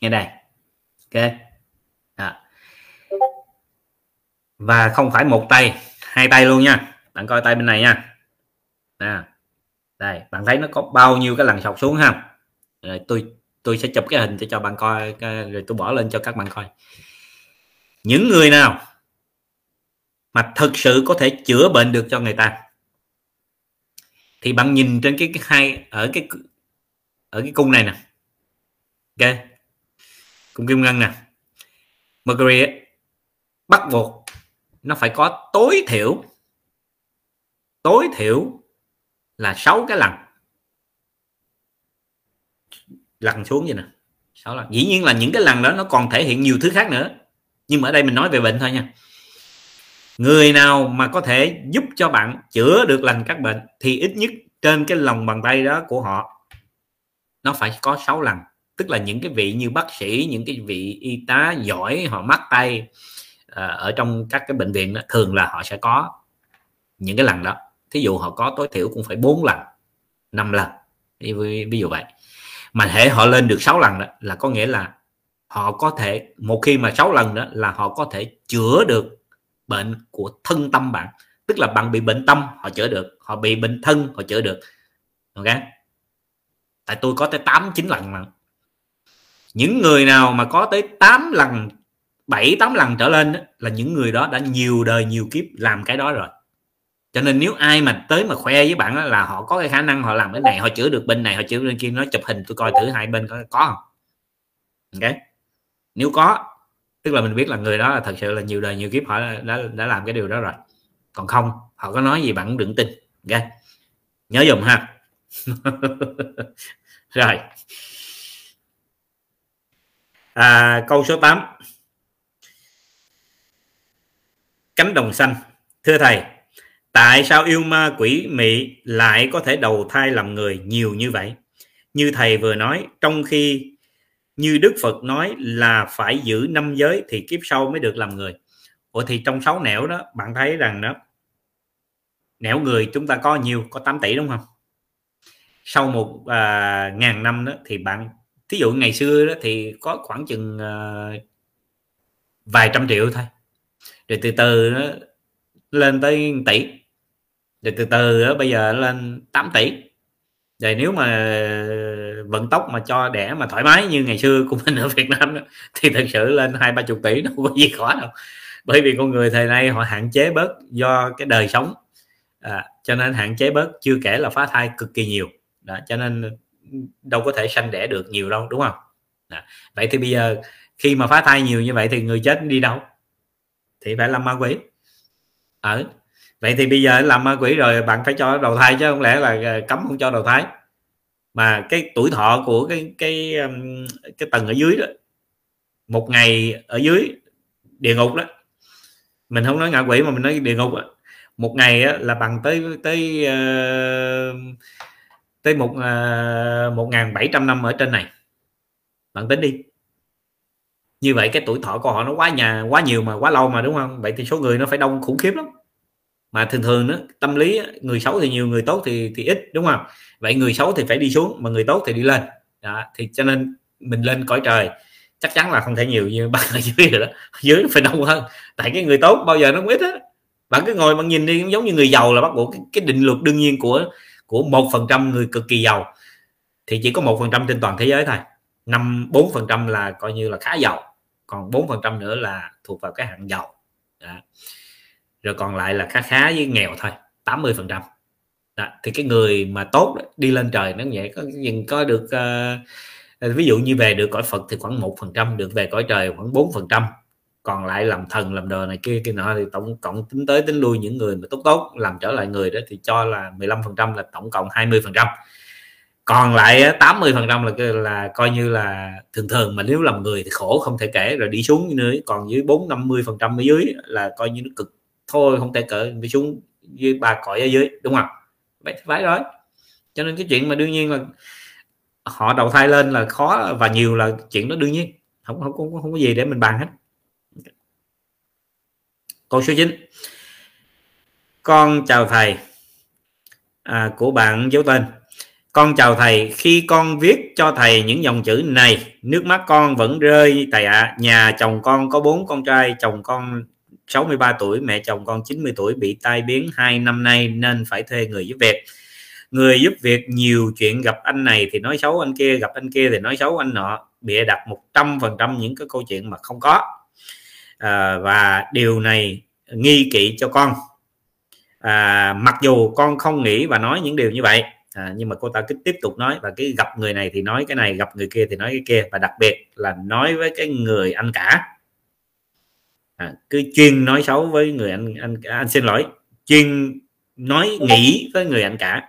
Nghe đây. Ok à và không phải một tay hai tay luôn nha. Bạn coi tay bên này nha. Nè đây bạn thấy nó có bao nhiêu cái lần sọc xuống ha? Rồi tôi tôi sẽ chụp cái hình để cho bạn coi rồi tôi bỏ lên cho các bạn coi. Những người nào mà thực sự có thể chữa bệnh được cho người ta thì bạn nhìn trên cái, cái hai ở cái ở cái cung này nè. Ok? Cung kim ngân nè. Mercury bắt buộc nó phải có tối thiểu tối thiểu là 6 cái lần. Lần xuống vậy nè. Sáu lần. Dĩ nhiên là những cái lần đó nó còn thể hiện nhiều thứ khác nữa. Nhưng mà ở đây mình nói về bệnh thôi nha. Người nào mà có thể giúp cho bạn chữa được lành các bệnh thì ít nhất trên cái lòng bàn tay đó của họ, nó phải có 6 lần. Tức là những cái vị như bác sĩ, những cái vị y tá giỏi, họ mắc tay À, ở trong các cái bệnh viện đó, thường là họ sẽ có những cái lần đó. Thí dụ họ có tối thiểu cũng phải 4 lần 5 lần ví, ví dụ vậy. Mà hệ họ lên được 6 lần đó là có nghĩa là họ có thể một khi mà 6 lần đó là họ có thể chữa được bệnh của thân tâm bạn. Tức là bạn bị bệnh tâm họ chữa được. Họ bị bệnh thân họ chữa được. Ok? Tại tôi có tới 8 9 lần mà. Những người nào mà có tới 8 lần 7 8 lần trở lên đó, là những người đó đã nhiều đời nhiều kiếp làm cái đó rồi. Cho nên nếu ai mà tới mà khoe với bạn đó là họ có cái khả năng họ làm cái này họ chữa được bên này họ chữa bên kia nó chụp hình tôi coi thử hai bên có có không? Ok. Nếu có tức là mình biết là người đó là thật sự là nhiều đời nhiều kiếp họ đã, đã, đã làm cái điều đó rồi. Còn không họ có nói gì bạn cũng đừng tin. Ok. Nhớ dùng ha. Rồi. À, câu số 8 cánh đồng xanh. Thưa thầy tại sao yêu ma quỷ mị lại có thể đầu thai làm người nhiều như vậy? Như thầy vừa nói trong khi như đức phật nói là phải giữ năm giới thì kiếp sau mới được làm người. Ủa thì trong sáu nẻo đó bạn thấy rằng đó nẻo người chúng ta có nhiều có 8 tỷ đúng không? Sau một à, ngàn năm đó thì bạn thí dụ ngày xưa đó thì có khoảng chừng à, vài trăm triệu thôi rồi từ từ nó lên tới tỷ. Rồi từ từ đó, bây giờ lên 8 tỷ. Rồi nếu mà vận tốc mà cho đẻ mà thoải mái như ngày xưa của mình ở Việt Nam đó, thì thật sự lên hai ba chục tỷ nó không có gì khó đâu. Bởi vì con người thời nay họ hạn chế bớt do cái đời sống. À, cho nên hạn chế bớt chưa kể là phá thai cực kỳ nhiều. Đó, cho nên đâu có thể sanh đẻ được nhiều đâu đúng không? Đó. vậy thì bây giờ khi mà phá thai nhiều như vậy thì người chết đi đâu? Thì phải làm ma quỷ. Ở vậy thì bây giờ làm ma quỷ rồi bạn phải cho đầu thai chứ không lẽ là ờ, cấm không cho đầu thai. Mà cái tuổi thọ của cái cái cái tầng ở dưới đó, một ngày ở dưới địa ngục đó, mình không nói ngạ quỷ mà mình nói địa ngục đó. một ngày đó là bằng tới tới ờ, tới một một ngàn bảy trăm năm ở trên này. Bạn tính đi như vậy cái tuổi thọ của họ nó quá nhà quá nhiều mà quá lâu mà đúng không? Vậy thì số người nó phải đông khủng khiếp lắm. Mà thường thường đó tâm lý người xấu thì nhiều người tốt thì thì ít đúng không? Vậy người xấu thì phải đi xuống mà người tốt thì đi lên. Đó. thì cho nên mình lên cõi trời chắc chắn là không thể nhiều như bạn ở dưới rồi đó. Dưới phải đông hơn. Tại cái người tốt bao giờ nó cũng ít á. Bạn cứ ngồi bạn nhìn đi giống như người giàu là bắt buộc cái, cái định luật đương nhiên của của một phần trăm người cực kỳ giàu. Thì chỉ có một phần trăm trên toàn thế giới thôi. Năm bốn phần trăm là coi như là khá giàu còn 4% nữa là thuộc vào cái hạng giàu. Đó. rồi còn lại là khá khá với nghèo thôi 80% đó, thì cái người mà tốt đi lên trời nó vậy có nhìn có được uh, ví dụ như về được cõi Phật thì khoảng một phần trăm được về cõi trời khoảng 4 phần trăm. Còn lại làm thần làm đồ này kia kia nọ thì tổng cộng tính tới tính lui những người mà tốt tốt làm trở lại người đó thì cho là 15 phần trăm là tổng cộng 20 phần trăm còn lại 80 phần trăm là là coi như là thường thường mà nếu làm người thì khổ không thể kể rồi đi xuống nữa còn dưới 4 50 phần trăm ở dưới là coi như nó cực thôi không thể cỡ đi xuống dưới ba cõi ở dưới đúng không vậy phải rồi. Cho nên cái chuyện mà đương nhiên là họ đầu thai lên là khó và nhiều là chuyện đó đương nhiên không không không, không có gì để mình bàn hết. Câu số 9 con chào thầy. À, của bạn dấu tên con chào thầy khi con viết cho thầy những dòng chữ này nước mắt con vẫn rơi. Thầy ạ à. nhà chồng con có bốn con trai chồng con 63 tuổi mẹ chồng con 90 tuổi bị tai biến hai năm nay nên phải thuê người giúp việc. Người giúp việc nhiều chuyện gặp anh này thì nói xấu anh kia gặp anh kia thì nói xấu anh nọ bịa đặt một trăm phần trăm những cái câu chuyện mà không có. À, và điều này nghi kỵ cho con. À, mặc dù con không nghĩ và nói những điều như vậy à, nhưng mà cô ta cứ tiếp tục nói và cái gặp người này thì nói cái này gặp người kia thì nói cái kia và đặc biệt là nói với cái người anh cả. À, cứ chuyên nói xấu với người anh anh anh xin lỗi chuyên nói nghĩ với người anh cả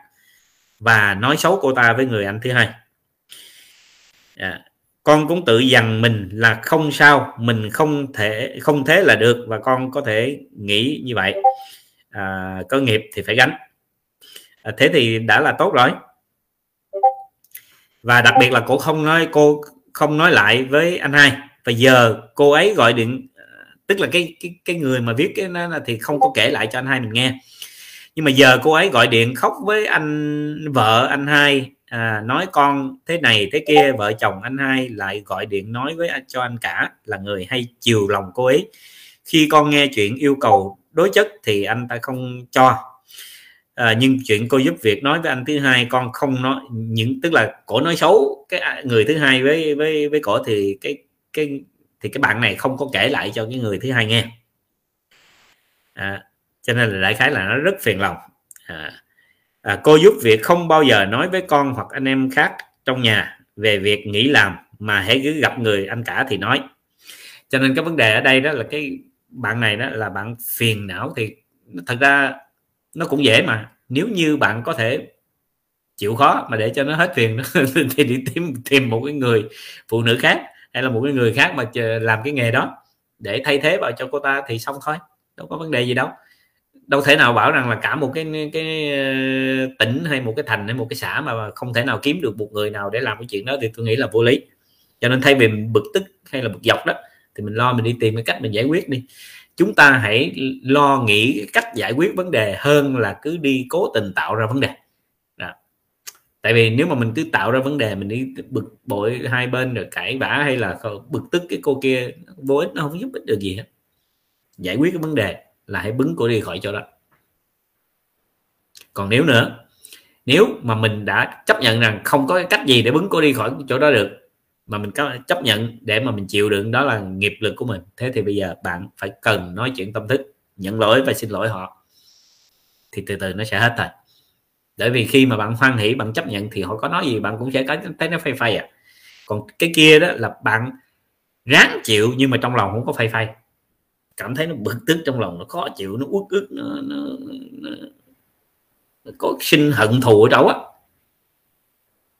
và nói xấu cô ta với người anh thứ hai. À, con cũng tự dằn mình là không sao mình không thể không thế là được và con có thể nghĩ như vậy. À, có nghiệp thì phải gánh à, thế thì đã là tốt rồi. Và đặc biệt là cô không nói cô không nói lại với anh hai. Và giờ cô ấy gọi điện à, tức là cái cái cái người mà viết cái nó là thì không có kể lại cho anh hai mình nghe. Nhưng mà giờ cô ấy gọi điện khóc với anh vợ anh hai à, nói con thế này thế kia vợ chồng anh hai lại gọi điện nói với cho anh cả là người hay chiều lòng cô ấy. Khi con nghe chuyện yêu cầu đối chất thì anh ta không cho à, nhưng chuyện cô giúp việc nói với anh thứ hai con không nói những tức là cổ nói xấu cái à, người thứ hai với với với cổ thì cái cái thì cái bạn này không có kể lại cho cái người thứ hai nghe. À, cho nên là đại khái là nó rất phiền lòng. À, à, cô giúp việc không bao giờ nói với con hoặc anh em khác trong nhà về việc nghỉ làm mà hãy cứ gặp người anh cả thì nói. Cho nên cái vấn đề ở đây đó là cái bạn này đó là bạn phiền não thì thật ra nó cũng dễ mà. Nếu như bạn có thể chịu khó mà để cho nó hết phiền thì đi tìm tìm một cái người phụ nữ khác, hay là một cái người khác mà làm cái nghề đó, để thay thế vào cho cô ta thì xong thôi, đâu có vấn đề gì đâu. Đâu thể nào bảo rằng là cả một cái cái ờ, tỉnh hay một cái thành hay một cái xã mà không thể nào kiếm được một người nào để làm cái chuyện đó thì tôi nghĩ là vô lý. Cho nên thay vì mình bực tức hay là bực dọc đó, thì mình lo mình đi tìm cái cách mình giải quyết đi chúng ta hãy lo nghĩ cách giải quyết vấn đề hơn là cứ đi cố tình tạo ra vấn đề. Tại vì nếu mà mình cứ tạo ra vấn đề, mình đi bực bội hai bên rồi cãi vã hay là bực tức cái cô kia, vô ích nó không giúp ích được gì hết. Giải quyết cái vấn đề là hãy bứng cô đi khỏi chỗ đó. Còn nếu nữa, nếu mà mình đã chấp nhận rằng không có cách gì để bứng cô đi khỏi chỗ đó được mà mình có chấp nhận để mà mình chịu đựng đó là nghiệp lực của mình. Thế thì bây giờ bạn phải cần nói chuyện tâm thức nhận lỗi và xin lỗi họ thì từ từ nó sẽ hết thôi bởi vì khi mà bạn hoan hỷ bạn chấp nhận thì họ có nói gì bạn cũng sẽ có thấy nó phay phay à. Còn cái kia đó là bạn ráng chịu nhưng mà trong lòng không có phay phay cảm thấy nó bực tức trong lòng nó khó chịu nó uất ức nó, nó, nó, nó có sinh hận thù ở đâu á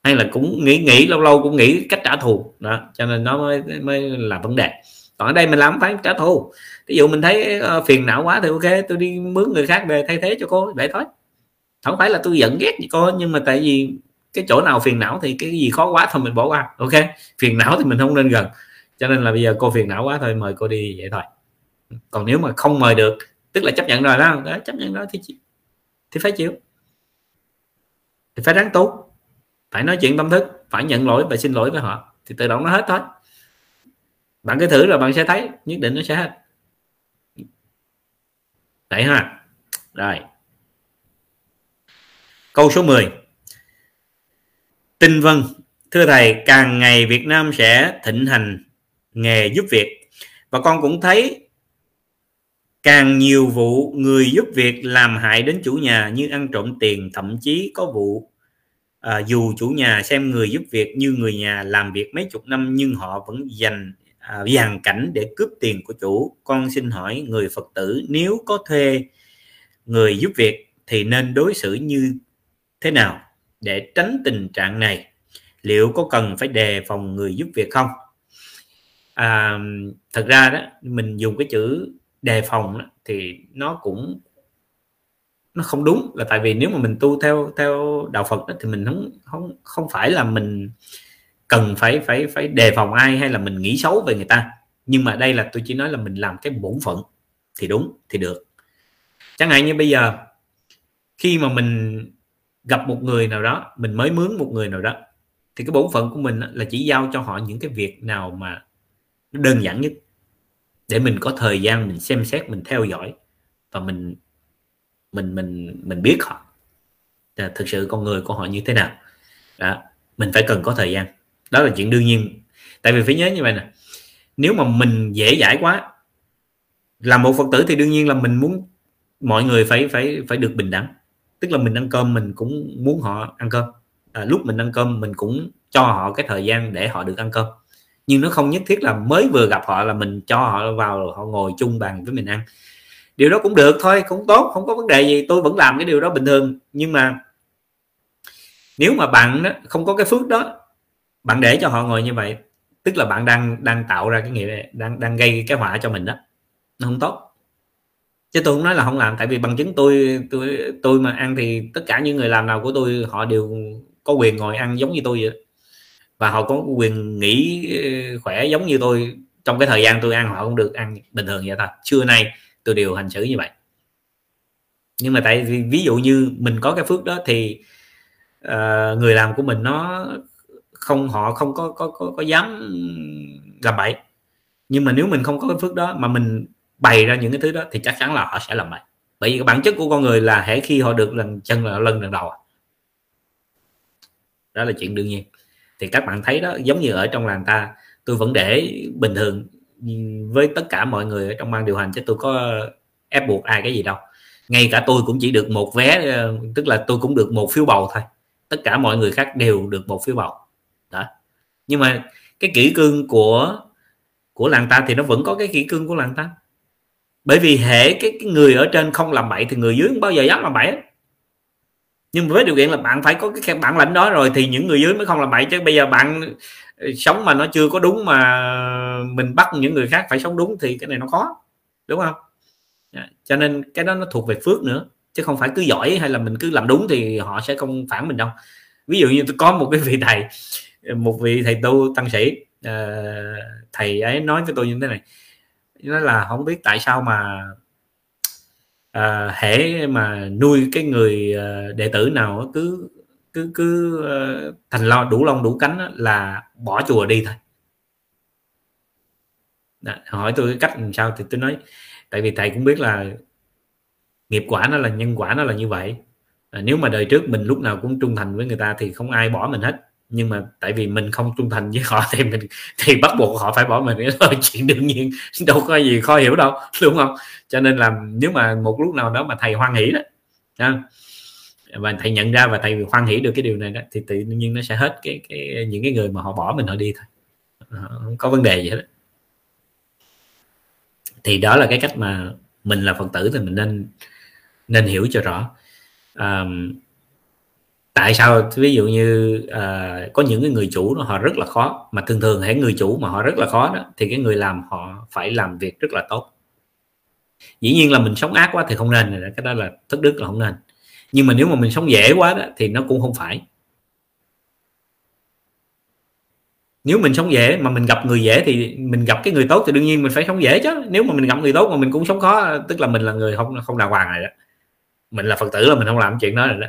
hay là cũng nghĩ nghĩ lâu lâu cũng nghĩ cách trả thù. Đó cho nên nó mới mới là vấn đề. Còn ở đây mình làm phải trả thù. Ví dụ mình thấy uh, phiền não quá thì ok tôi đi mướn người khác về thay thế cho cô vậy thôi. Không phải là tôi giận ghét gì cô nhưng mà tại vì cái chỗ nào phiền não thì cái gì khó quá thôi mình bỏ qua ok? Phiền não thì mình không nên gần. Cho nên là bây giờ cô phiền não quá thôi mời cô đi vậy thôi. Còn nếu mà không mời được tức là chấp nhận rồi đó, đó chấp nhận đó thì thì phải chịu. Thì phải ráng tốt phải nói chuyện tâm thức phải nhận lỗi và xin lỗi với họ. Thì tự động nó hết thôi. Bạn cứ thử rồi bạn sẽ thấy nhất định nó sẽ hết. Vậy ha. Rồi. Câu số 10 Tinh Vân Thưa Thầy, càng ngày Việt Nam sẽ thịnh hành nghề giúp việc. Và con cũng thấy càng nhiều vụ người giúp việc làm hại đến chủ nhà như ăn trộm tiền thậm chí có vụ à, dù chủ nhà xem người giúp việc như người nhà làm việc mấy chục năm nhưng họ vẫn dành à, dàn cảnh để cướp tiền của chủ. Con xin hỏi người phật tử nếu có thuê người giúp việc thì nên đối xử như thế nào để tránh tình trạng này? Liệu có cần phải đề phòng người giúp việc không? À, thật ra đó mình dùng cái chữ đề phòng đó, thì nó cũng nó không đúng là tại vì nếu mà mình tu theo theo đạo Phật đó, thì mình không không không phải là mình cần phải phải phải đề phòng ai hay là mình nghĩ xấu về người ta. Nhưng mà đây là tôi chỉ nói là mình làm cái bổn phận thì đúng thì được. Chẳng hạn như bây giờ khi mà mình gặp một người nào đó mình mới mướn một người nào đó thì cái bổn phận của mình là chỉ giao cho họ những cái việc nào mà đơn giản nhất để mình có thời gian mình xem xét mình theo dõi và mình mình mình mình biết họ. Là thực sự con người của họ như thế nào. Đó mình phải cần có thời gian. Đó là chuyện đương nhiên. Tại vì phải nhớ như vậy nè nếu mà mình dễ dãi quá làm một phật tử thì đương nhiên là mình muốn mọi người phải phải phải được bình đẳng. Tức là mình ăn cơm mình cũng muốn họ ăn cơm. À, lúc mình ăn cơm mình cũng cho họ cái thời gian để họ được ăn cơm. Nhưng nó không nhất thiết là mới vừa gặp họ là mình cho họ vào họ ngồi chung bàn với mình ăn điều đó cũng được thôi cũng tốt không có vấn đề gì. Tôi vẫn làm cái điều đó bình thường. Nhưng mà nếu mà bạn đó, không có cái phước đó bạn để cho họ ngồi như vậy tức là bạn đang đang tạo ra cái nghĩa đang đang gây cái họa cho mình đó nó không tốt. Chứ tôi không nói là không làm tại vì bằng chứng tôi tôi tôi mà ăn thì tất cả những người làm nào của tôi họ đều có quyền ngồi ăn giống như tôi vậy và họ có quyền nghỉ ờ, khỏe giống như tôi. Trong cái thời gian tôi ăn họ cũng được ăn bình thường vậy thôi. Trưa nay tôi đều hành xử như vậy. Nhưng mà tại vì ví dụ như mình có cái phước đó thì uh, người làm của mình nó không họ không có có có, có dám làm bậy. Nhưng mà nếu mình không có cái phước đó mà mình bày ra những cái thứ đó thì chắc chắn là họ sẽ làm bậy. Bởi vì cái bản chất của con người là hễ khi họ được lần chân là lần lần đầu à. đó là chuyện đương nhiên. Thì các bạn thấy đó giống như ở trong làng ta tôi vẫn để bình thường với tất cả mọi người ở trong ban điều hành chứ tôi có ép buộc ai cái gì đâu. Ngay cả tôi cũng chỉ được một vé ờ, tức là tôi cũng được một phiếu bầu thôi. Tất cả mọi người khác đều được một phiếu bầu. Đó. Nhưng mà cái kỷ cương của của làng ta thì nó vẫn có cái kỷ cương của làng ta. Bởi vì hệ cái, cái người ở trên không làm bậy thì người dưới không bao giờ dám làm bậy nhưng với điều kiện là bạn phải có cái bản lãnh đó rồi thì những người dưới mới không làm bậy. Chứ bây giờ bạn sống mà nó chưa có đúng mà mình bắt những người khác phải sống đúng thì cái này nó khó đúng không? Dạ, cho nên cái đó nó thuộc về phước nữa chứ không phải cứ giỏi hay là mình cứ làm đúng thì họ sẽ không phản mình đâu. Ví dụ như tôi có một cái vị thầy một vị thầy tu tăng sĩ ờ, thầy ấy nói với tôi như thế này. Nó là không biết tại sao mà à, hễ mà nuôi cái người ờ, đệ tử nào cứ cứ cứ uh, thành lo đủ lông đủ cánh là bỏ chùa đi thôi. Đã, hỏi tôi cái cách làm sao thì tôi nói tại vì thầy cũng biết là nghiệp quả nó là nhân quả nó là như vậy. À, nếu mà đời trước mình lúc nào cũng trung thành với người ta thì không ai bỏ mình hết. Nhưng mà tại vì mình không trung thành với họ thì mình thì bắt buộc họ phải bỏ mình. Đó là chuyện đương nhiên đâu có gì khó hiểu đâu đúng không? Cho nên là nếu mà một lúc nào đó mà thầy hoan hỷ đó và thầy nhận ra và thầy hoan hỉ được cái điều này đó thì tự nhiên nó sẽ hết cái cái những cái người mà họ bỏ mình họ đi thôi. Ờ, không có vấn đề gì hết thì đó là cái cách mà mình là phật tử thì mình nên nên hiểu cho rõ. À, tại sao? Ví dụ như à, có những cái người chủ nó họ rất là khó mà thường thường hãy người chủ mà họ rất là khó đó thì cái người làm họ phải làm việc rất là tốt. Dĩ nhiên là mình sống ác quá thì không nên cái đó là thất đức là không nên nhưng mà nếu mà mình sống dễ quá đó, thì nó cũng không phải. Nếu mình sống dễ mà mình gặp người dễ thì mình gặp cái người tốt thì đương nhiên mình phải sống dễ chứ. Nếu mà mình gặp người tốt mà mình cũng sống khó, tức là mình là người không không đàng hoàng rồi đó. Mình là phật tử là mình không làm chuyện đó rồi đó.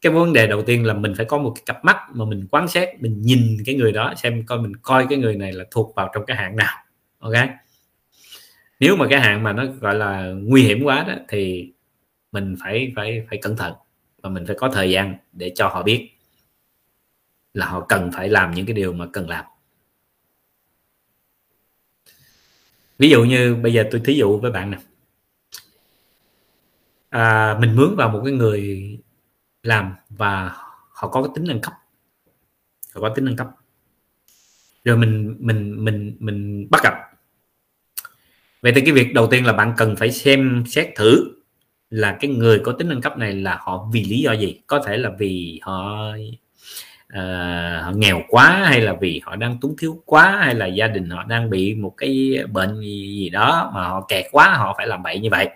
Cái vấn đề đầu tiên là mình phải có một cái cặp mắt mà mình quan sát, mình nhìn cái người đó, xem coi mình coi cái người này là thuộc vào trong cái hạng nào. Ok? Nếu mà cái hạng mà nó gọi là nguy hiểm quá đó, thì mình phải phải phải cẩn thận và mình phải có thời gian để cho họ biết là họ cần phải làm những cái điều mà cần làm. Ví dụ như bây giờ tôi thí dụ với bạn nè. À, mình mướn vào một cái người làm và họ có cái tính nâng cấp. Họ có tính nâng cấp. Rồi mình mình mình mình bắt gặp. Vậy thì cái việc đầu tiên là bạn cần phải xem xét thử là cái người có tính nâng cấp này là họ vì lý do gì? Có thể là vì họ uh, họ nghèo quá hay là vì họ đang túng thiếu quá hay là gia đình họ đang bị một cái bệnh gì, gì đó mà họ kẹt quá họ phải làm bậy như vậy.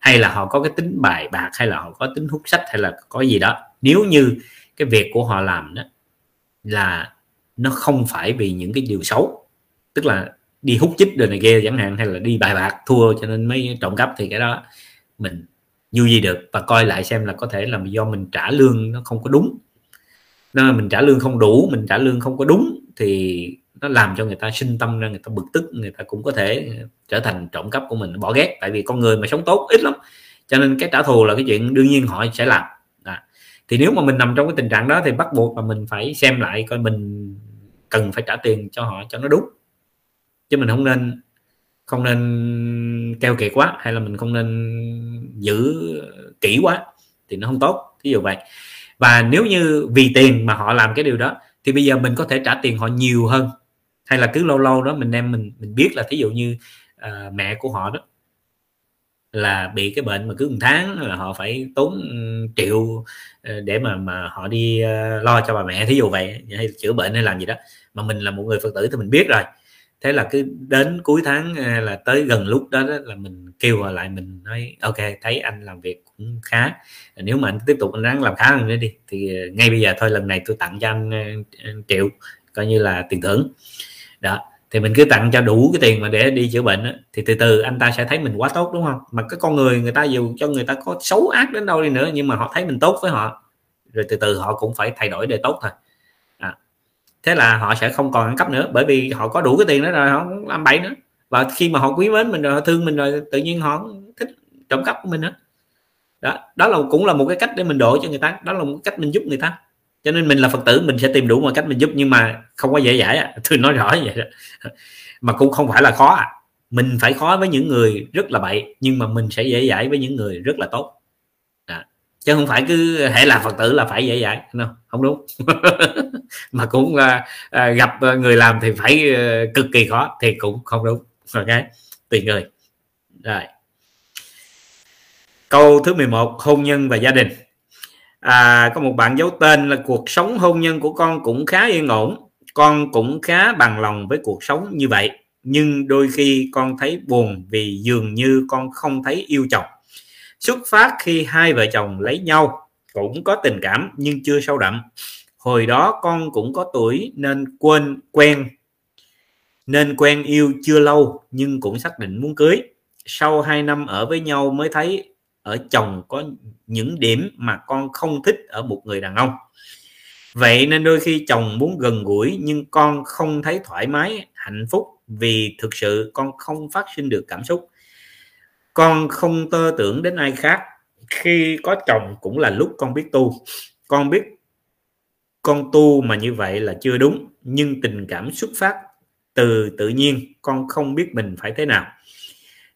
Hay là họ có cái tính bài bạc hay là họ có tính hút sách hay là có gì đó. Nếu như cái việc của họ làm đó là nó không phải vì những cái điều xấu tức là đi hút chích rồi này kia chẳng hạn hay là đi bài bạc thua cho nên mới trộm cắp thì cái đó mình du gì được và coi lại xem là có thể là do mình trả lương nó không có đúng. Nên mình trả lương không đủ, mình trả lương không có đúng thì nó làm cho người ta sinh tâm ra, người ta bực tức, người ta cũng có thể ờ, trở thành trộm cắp của mình, bỏ ghét. Tại vì con người mà sống tốt ít lắm, cho nên cái trả thù là cái chuyện đương nhiên họ sẽ làm. À. thì nếu mà mình nằm trong cái tình trạng đó thì bắt buộc là mình phải xem lại coi mình cần phải trả tiền cho họ cho nó đúng. Chứ mình không nên không nên keo kiệt quá hay là mình không nên giữ kỹ quá thì nó không tốt ví dụ vậy. Và nếu như vì tiền mà họ làm cái điều đó thì bây giờ mình có thể trả tiền họ nhiều hơn. Hay là cứ lâu lâu đó mình đem mình mình biết là thí dụ như uh, mẹ của họ đó là bị cái bệnh mà cứ một tháng là họ phải tốn triệu ờ, để mà mà họ đi ờ, lo cho bà mẹ thí dụ vậy hay chữa bệnh hay làm gì đó. Mà mình là một người phật tử thì mình biết rồi thế là cứ đến cuối tháng à, là tới gần lúc đó, đó là mình kêu họ lại mình nói ok thấy anh làm việc cũng khá. Nếu mà anh tiếp tục anh ráng làm khá hơn nữa đi thì à, ngay bây giờ thôi lần này tôi tặng cho à, anh triệu coi như là tiền thưởng. Đó thì mình cứ tặng cho đủ cái tiền mà để đi chữa bệnh đó, thì từ từ anh ta sẽ thấy mình quá tốt đúng không? Mà cái con người người ta dù cho người ta có xấu ác đến đâu đi nữa nhưng mà họ thấy mình tốt với họ rồi từ từ họ cũng phải thay đổi để tốt thôi thế là họ sẽ không còn ăn cắp nữa, bởi vì họ có đủ cái tiền đó rồi, họ không làm bậy nữa. Và khi mà họ quý mến mình rồi, họ thương mình rồi, tự nhiên họ thích trộm cắp của mình nữa. Đó đó là, cũng là một cái cách để mình đổ cho người ta, đó là một cách mình giúp người ta. Cho nên mình là phật tử, mình sẽ tìm đủ mọi cách mình giúp, nhưng mà không có dễ dãi à. tôi nói rõ như vậy đó. Mà cũng không phải là khó à. Mình phải khó với những người rất là bậy, nhưng mà mình sẽ dễ dãi với những người rất là tốt chứ không phải cứ hệ là phật tử là phải dễ dãi. Không không đúng. Mà cũng à, à gặp à, người làm thì phải à, cực kỳ khó thì cũng không đúng. Ok tùy người. Rồi. Câu thứ 11 hôn nhân và gia đình. À, có một bạn giấu tên là cuộc sống hôn nhân của con cũng khá yên ổn. Con cũng khá bằng lòng với cuộc sống như vậy. Nhưng đôi khi con thấy buồn vì dường như con không thấy yêu chồng xuất phát khi hai vợ chồng lấy nhau cũng có tình cảm nhưng chưa sâu đậm. Hồi đó con cũng có tuổi nên quên, quen. Nên quen yêu chưa lâu nhưng cũng xác định muốn cưới. Sau 2 năm ở với nhau mới thấy ở chồng có những điểm mà con không thích ở một người đàn ông. Vậy nên đôi khi chồng muốn gần gũi nhưng con không thấy thoải mái, hạnh phúc vì thực sự con không phát sinh được cảm xúc con không tơ tưởng đến ai khác. Khi có chồng cũng là lúc con biết tu. Con biết con tu mà như vậy là chưa đúng, nhưng tình cảm xuất phát từ tự nhiên, con không biết mình phải thế nào.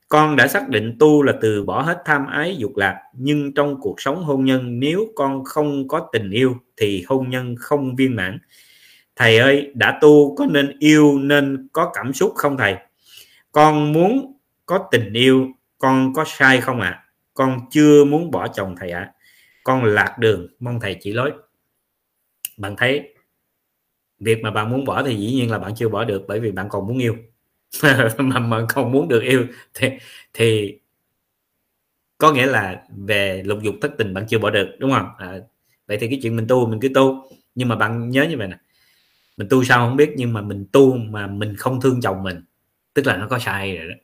Con đã xác định tu là từ bỏ hết tham ái dục lạc, nhưng trong cuộc sống hôn nhân, nếu con không có tình yêu thì hôn nhân không viên mãn. Thầy ơi, đã tu có nên yêu nên có cảm xúc không thầy? Con muốn có tình yêu con có sai không ạ? À? con chưa muốn bỏ chồng thầy ạ. À. con lạc đường mong thầy chỉ lối. Bạn thấy việc mà bạn muốn bỏ thì dĩ nhiên là bạn chưa bỏ được bởi vì bạn còn muốn yêu. Mà mà không muốn được yêu thì thì có nghĩa là về lục dục thất tình bạn chưa bỏ được đúng không? À, vậy thì cái chuyện mình tu mình cứ tu. Nhưng mà bạn nhớ như vậy nè mình tu sao không biết nhưng mà mình tu mà mình không thương chồng mình tức là nó có sai rồi đó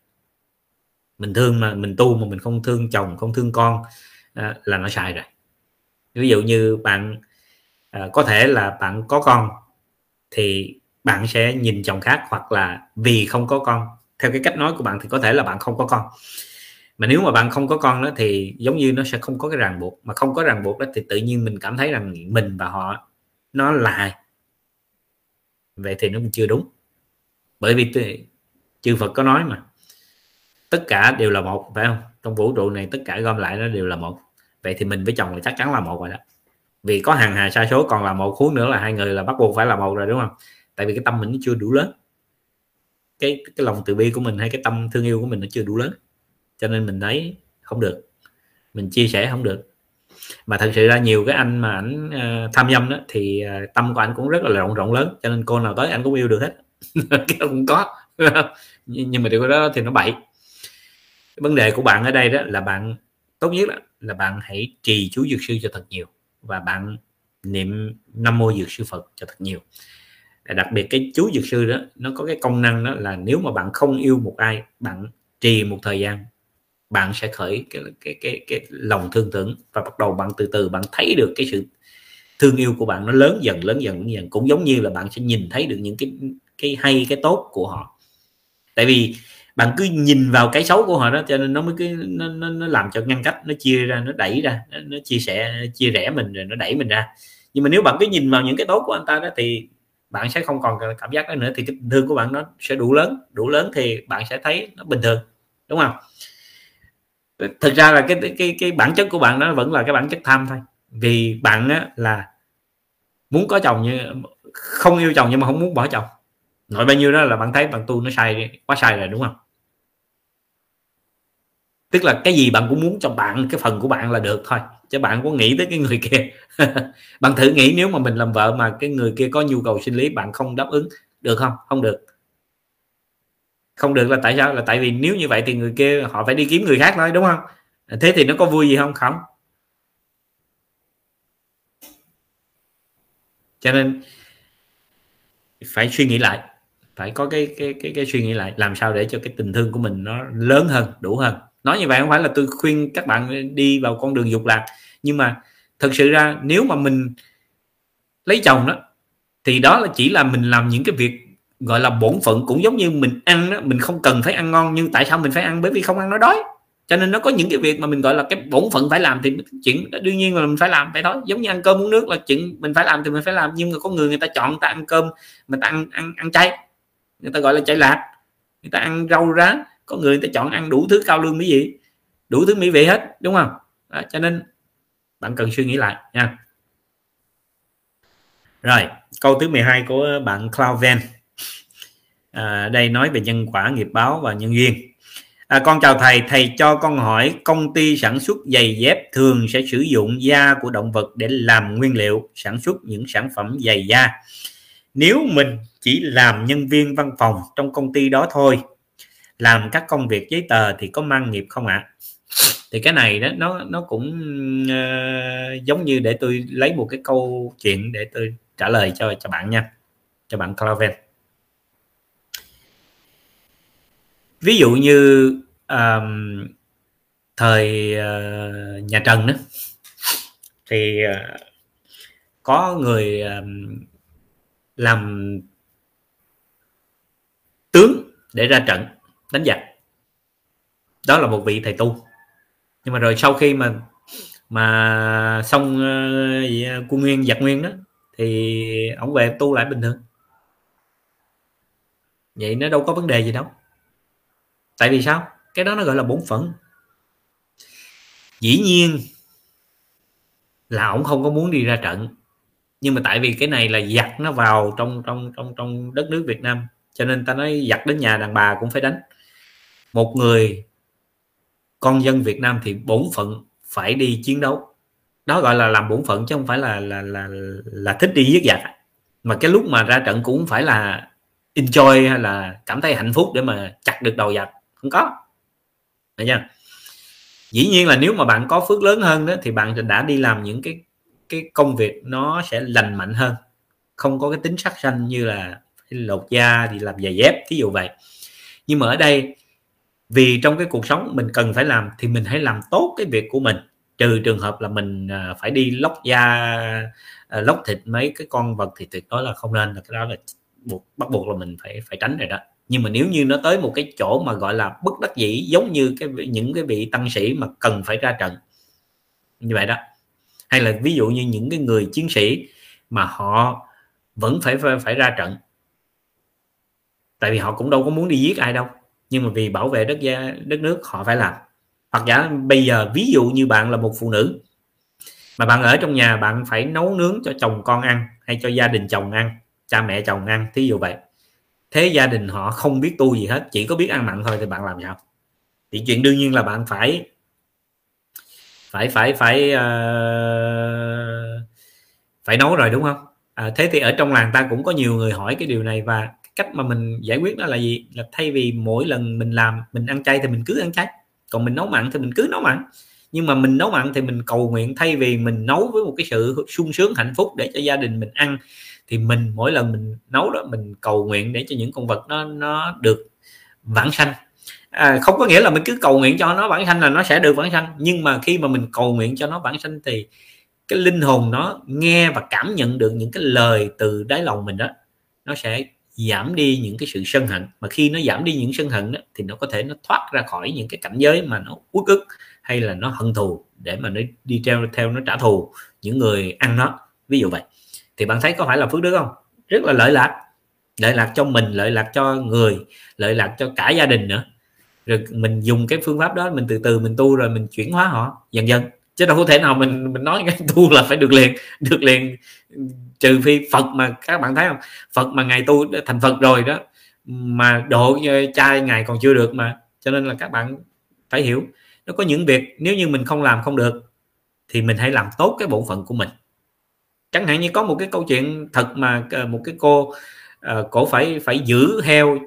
mình thương mà mình tu mà mình không thương chồng không thương con à, là nó sai rồi. Ví dụ như bạn à, có thể là bạn có con thì bạn sẽ nhìn chồng khác hoặc là vì không có con. Theo cái cách nói của bạn thì có thể là bạn không có con. Mà nếu mà bạn không có con đó thì giống như nó sẽ không có cái ràng buộc. Mà không có ràng buộc đó thì tự nhiên mình cảm thấy rằng mình và họ nó là vậy thì nó chưa đúng. Bởi vì chư Phật có nói mà tất cả đều là một phải không? Trong vũ trụ này tất cả gom lại nó đều là một. Vậy thì mình với chồng là chắc chắn là một rồi đó. Vì có hàng hà sa số còn là một khối nữa là hai người là bắt buộc phải là một rồi đúng không? Tại vì cái tâm mình nó chưa đủ lớn. Cái cái lòng từ bi của mình hay cái tâm thương yêu của mình nó chưa đủ lớn. Cho nên mình thấy không được. Mình chia sẻ không được. Mà thật sự ra nhiều cái anh mà ảnh uh, tham dâm đó thì uh, tâm của anh cũng rất là rộng rộng lớn. Cho nên cô nào tới anh cũng yêu được hết. Cái cũng có. Nhưng mà điều đó thì nó bậy vấn đề của bạn ở đây đó là bạn tốt nhất là, là bạn hãy trì chú dược sư cho thật nhiều và bạn niệm năm mô dược sư phật cho thật nhiều. Đặc biệt cái chú dược sư đó nó có cái công năng đó là nếu mà bạn không yêu một ai bạn trì một thời gian bạn sẽ khởi cái cái cái cái lòng thương tưởng và bắt đầu bạn từ từ bạn thấy được cái sự thương yêu của bạn nó lớn dần lớn dần lớn dần. Cũng giống như là bạn sẽ nhìn thấy được những cái cái hay cái tốt của họ. Tại vì bạn cứ nhìn vào cái xấu của họ đó cho nên nó mới cứ nó, nó, nó làm cho ngăn cách nó chia ra nó đẩy ra nó, nó chia sẻ chia rẽ mình rồi nó đẩy mình ra. Nhưng mà nếu bạn cứ nhìn vào những cái tốt của anh ta đó thì bạn sẽ không còn cảm giác đó nữa thì cái thương của bạn nó sẽ đủ lớn. Đủ lớn thì bạn sẽ thấy nó bình thường đúng không? Thực ra là cái cái cái bản chất của bạn nó vẫn là cái bản chất tham thôi. Vì bạn á, là muốn có chồng như không yêu chồng nhưng mà không muốn bỏ chồng. Nói bao nhiêu đó là bạn thấy bạn tu nó sai quá sai rồi đúng không? Tức là cái gì bạn cũng muốn cho bạn, cái phần của bạn là được thôi. Chứ bạn có nghĩ tới cái người kia. Bạn thử nghĩ nếu mà mình làm vợ mà cái người kia có nhu cầu sinh lý, bạn không đáp ứng, được không? Không được. Không được là tại sao? Là tại vì nếu như vậy thì người kia họ phải đi kiếm người khác thôi, đúng không? Thế thì nó có vui gì không? Không. Cho nên phải suy nghĩ lại. Phải có cái cái cái cái suy nghĩ lại. Làm sao để cho cái tình thương của mình nó lớn hơn, đủ hơn? Nói như vậy không phải là tôi khuyên các bạn đi vào con đường dục lạc, nhưng mà thực sự ra nếu mà mình lấy chồng đó, thì đó là chỉ là mình làm những cái việc gọi là bổn phận, cũng giống như mình ăn đó, mình không cần phải ăn ngon, nhưng tại sao mình phải ăn? Bởi vì không ăn nó đói. Cho nên nó có những cái việc mà mình gọi là cái bổn phận phải làm thì chuyện đương nhiên là mình phải làm phải đó. Giống như ăn cơm uống nước là chuyện mình phải làm thì mình phải làm, nhưng mà có người người ta chọn người ta ăn cơm, người ta ăn ăn ăn chay. Người ta gọi là chay lạc. Người ta ăn rau rá có người ta chọn ăn đủ thứ cao lương mỹ vị đủ thứ mỹ vị hết đúng không? Đó, cho nên bạn cần suy nghĩ lại nha. Rồi câu thứ 12 của bạn Cloud Van à, đây nói về nhân quả nghiệp báo và nhân duyên. À, con chào thầy thầy cho con hỏi công ty sản xuất giày dép thường sẽ sử dụng da của động vật để làm nguyên liệu sản xuất những sản phẩm giày da. Nếu mình chỉ làm nhân viên văn phòng trong công ty đó thôi làm các công việc giấy tờ thì có mang nghiệp không ạ à? thì cái này đó nó nó cũng uh, giống như để tôi lấy một cái câu chuyện để tôi trả lời cho cho bạn nha cho bạn Claven ví dụ như um, thời uh, nhà Trần đó thì uh, có người um, làm tướng để ra trận đánh giặc. Đó là một vị thầy tu. Nhưng mà rồi sau khi mà mà xong ờ, ờ, uh, quân nguyên giặc nguyên đó thì ông về tu lại bình thường. Vậy nó đâu có vấn đề gì đâu. Tại vì sao? Cái đó nó gọi là bổn phận. Dĩ nhiên là ông không có muốn đi ra trận. Nhưng mà tại vì cái này là giặc nó vào trong trong trong trong đất nước Việt Nam cho nên ta nói giặc đến nhà đàn bà cũng phải đánh một người con dân Việt Nam thì bổn phận phải đi chiến đấu. Đó gọi là làm bổn phận chứ không phải là là là là thích đi giết giặc. Mà cái lúc mà ra trận cũng phải là enjoy hay là cảm thấy hạnh phúc để mà chặt được đầu giặc. Không có. Đấy chưa? dĩ nhiên là nếu mà bạn có phước lớn hơn đó, thì bạn đã đi làm những cái cái công việc nó sẽ lành mạnh hơn. Không có cái tính sắc xanh như là lột da thì làm giày dép, thí dụ vậy. Nhưng mà ở đây vì trong cái cuộc sống mình cần phải làm thì mình hãy làm tốt cái việc của mình. Trừ trường hợp là mình à, phải đi lóc da à, lóc thịt mấy cái con vật thì tuyệt đối là không nên là cái đó là buộc bắt buộc là mình phải phải tránh rồi đó. Nhưng mà nếu như nó tới một cái chỗ mà gọi là bất đắc dĩ giống như cái những cái vị tăng sĩ mà cần phải ra trận như vậy đó. Hay là ví dụ như những cái người chiến sĩ mà họ vẫn phải phải, phải ra trận tại vì họ cũng đâu có muốn đi giết ai đâu nhưng mà vì bảo vệ đất gia đất nước họ phải làm. Hoặc giả bây giờ ví dụ như bạn là một phụ nữ mà bạn ở trong nhà bạn phải nấu nướng cho chồng con ăn hay cho gia đình chồng ăn cha mẹ chồng ăn thí dụ vậy. Thế gia đình họ không biết tu gì hết chỉ có biết ăn mặn thôi thì bạn làm sao? Thì chuyện đương nhiên là bạn phải phải phải phải uh, phải nấu rồi đúng không? À, thế thì ở trong làng ta cũng có nhiều người hỏi cái điều này và cách mà mình giải quyết đó là gì? Là thay vì mỗi lần mình làm mình ăn chay thì mình cứ ăn chay. Còn mình nấu mặn thì mình cứ nấu mặn. Nhưng mà mình nấu mặn thì mình cầu nguyện thay vì mình nấu với một cái sự sung sướng hạnh phúc để cho gia đình mình ăn thì mình mỗi lần mình nấu đó mình cầu nguyện để cho những con vật nó nó được vãng sanh. À, không có nghĩa là mình cứ cầu nguyện cho nó vãng sanh là nó sẽ được vãng sanh. Nhưng mà khi mà mình cầu nguyện cho nó vãng sanh thì cái linh hồn nó nghe và cảm nhận được những cái lời từ đáy lòng mình đó nó sẽ giảm đi những cái sự sân hận. Mà khi nó giảm đi những sân hận đó, thì nó có thể nó thoát ra khỏi những cái cảnh giới mà nó uất ức hay là nó hận thù để mà nó đi theo theo nó trả thù những người ăn nó. Ví dụ vậy. Thì bạn thấy có phải là phước đức không? Rất là lợi lạc. Lợi lạc cho mình lợi lạc cho người lợi lạc cho cả gia đình nữa. Rồi mình dùng cái phương pháp đó mình từ từ mình tu rồi mình chuyển hóa họ dần dần chứ đâu có thể nào mình mình nói cái tu là phải được liền được liền. Trừ phi phật mà các bạn thấy không? Phật mà ngày tu thành phật rồi đó mà độ ờ, trai ngày còn chưa được mà. Cho nên là các bạn phải hiểu nó có những việc nếu như mình không làm không được thì mình hãy làm tốt cái bổn phận của mình. Chẳng hạn như có một cái câu chuyện thật mà ờ, một cái cô uh, cổ phải phải giữ heo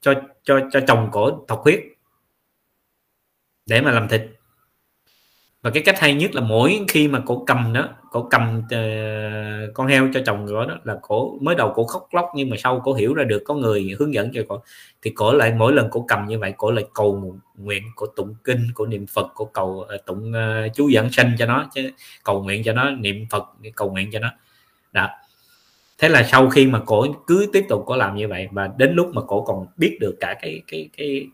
cho cho cho chồng cổ thọc huyết để mà làm thịt và cái cách hay nhất là mỗi khi mà cổ cầm đó cổ cầm uh, con heo cho chồng của đó là cổ mới đầu cổ khóc lóc nhưng mà sau cổ hiểu ra được có người hướng dẫn cho cổ thì cổ lại mỗi lần cổ cầm như vậy cổ lại cầu nguyện cổ tụng kinh cổ niệm phật cổ cầu uh, tụng uh, chú dẫn sanh cho nó chứ cầu nguyện cho nó niệm phật cầu nguyện cho nó. Đó. Thế là sau khi mà cổ cứ tiếp tục có làm như vậy và đến lúc mà cổ còn biết được cả cái cái cái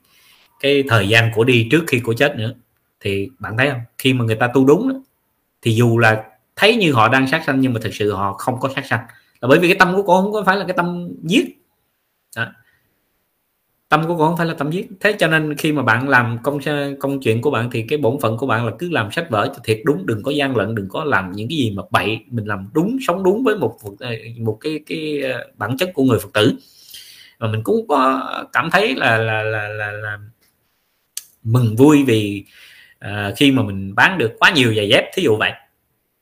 cái thời gian của đi trước khi cổ chết nữa thì bạn thấy không? Khi mà người ta tu đúng thì dù là thấy như họ đang sát sanh nhưng mà thực sự họ không có sát sanh. Là bởi vì cái tâm của cô không có phải là cái tâm giết. Đó. tâm của cô không phải là tâm giết. Thế cho nên khi mà bạn làm công công chuyện của bạn thì cái bổn phận của bạn là cứ làm sách vở cho thiệt đúng đừng có gian lận đừng có làm những cái gì mà bậy. Mình làm đúng sống đúng với một ờ, một cái cái ờ, bản chất của người phật tử. Và mình cũng có cảm thấy là là là là, là mừng vui vì à, khi mà mình bán được quá nhiều giày dép thí dụ vậy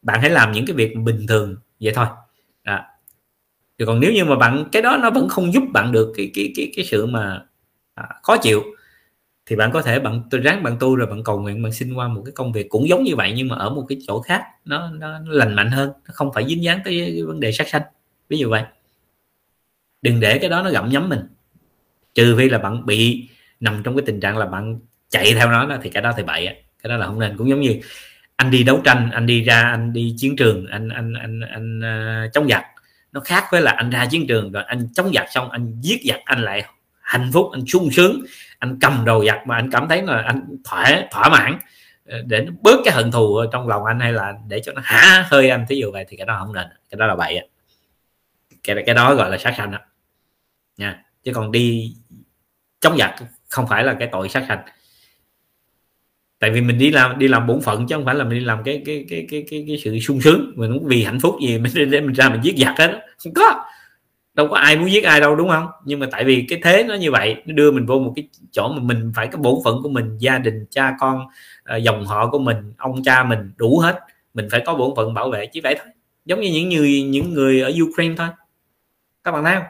bạn hãy làm những cái việc bình thường vậy thôi. À. Thì còn nếu như mà bạn cái đó nó vẫn không giúp bạn được cái cái cái cái sự mà à, khó chịu thì bạn có thể bạn tôi ráng bạn tu rồi bạn cầu nguyện bạn xin qua một cái công việc cũng giống như vậy nhưng mà ở một cái chỗ khác nó nó, nó lành mạnh hơn nó không phải dính dáng tới cái vấn đề sát sanh. Ví dụ vậy. Đừng để cái đó nó gặm nhấm mình. Trừ phi là bạn bị nằm trong cái tình trạng là bạn chạy theo nó đó, thì cái đó thì bậy cái đó là không nên. Cũng giống như anh đi đấu tranh anh đi ra anh đi chiến trường anh anh anh anh, anh uh, chống giặc. Nó khác với là anh ra chiến trường rồi anh chống giặc xong anh giết giặc anh lại hạnh phúc anh sung sướng anh cầm đầu giặc mà anh cảm thấy là anh thỏa thỏa mãn. Ờ, để nó bớt cái hận thù trong lòng anh hay là để cho nó hả hơi anh thí dụ vậy thì cái đó không nên. Cái đó là bậy cái cái đó gọi là sát sanh đó nha. Chứ còn đi chống giặc không phải là cái tội sát sanh tại vì mình đi làm đi làm bổn phận chứ không phải là mình đi làm cái cái cái cái cái, cái sự sung sướng. Mình cũng vì hạnh phúc gì mình để mình ra mình giết giặc hết không có. Đâu có ai muốn giết ai đâu đúng không? Nhưng mà tại vì cái thế nó như vậy nó đưa mình vô một cái chỗ mà mình phải cái bổn phận của mình gia đình cha con ờ, dòng họ của mình ông cha mình đủ hết. Mình phải có bổn phận bảo vệ chỉ vậy thôi. Giống như những người những người ở Ukraine thôi. Các bạn thấy không?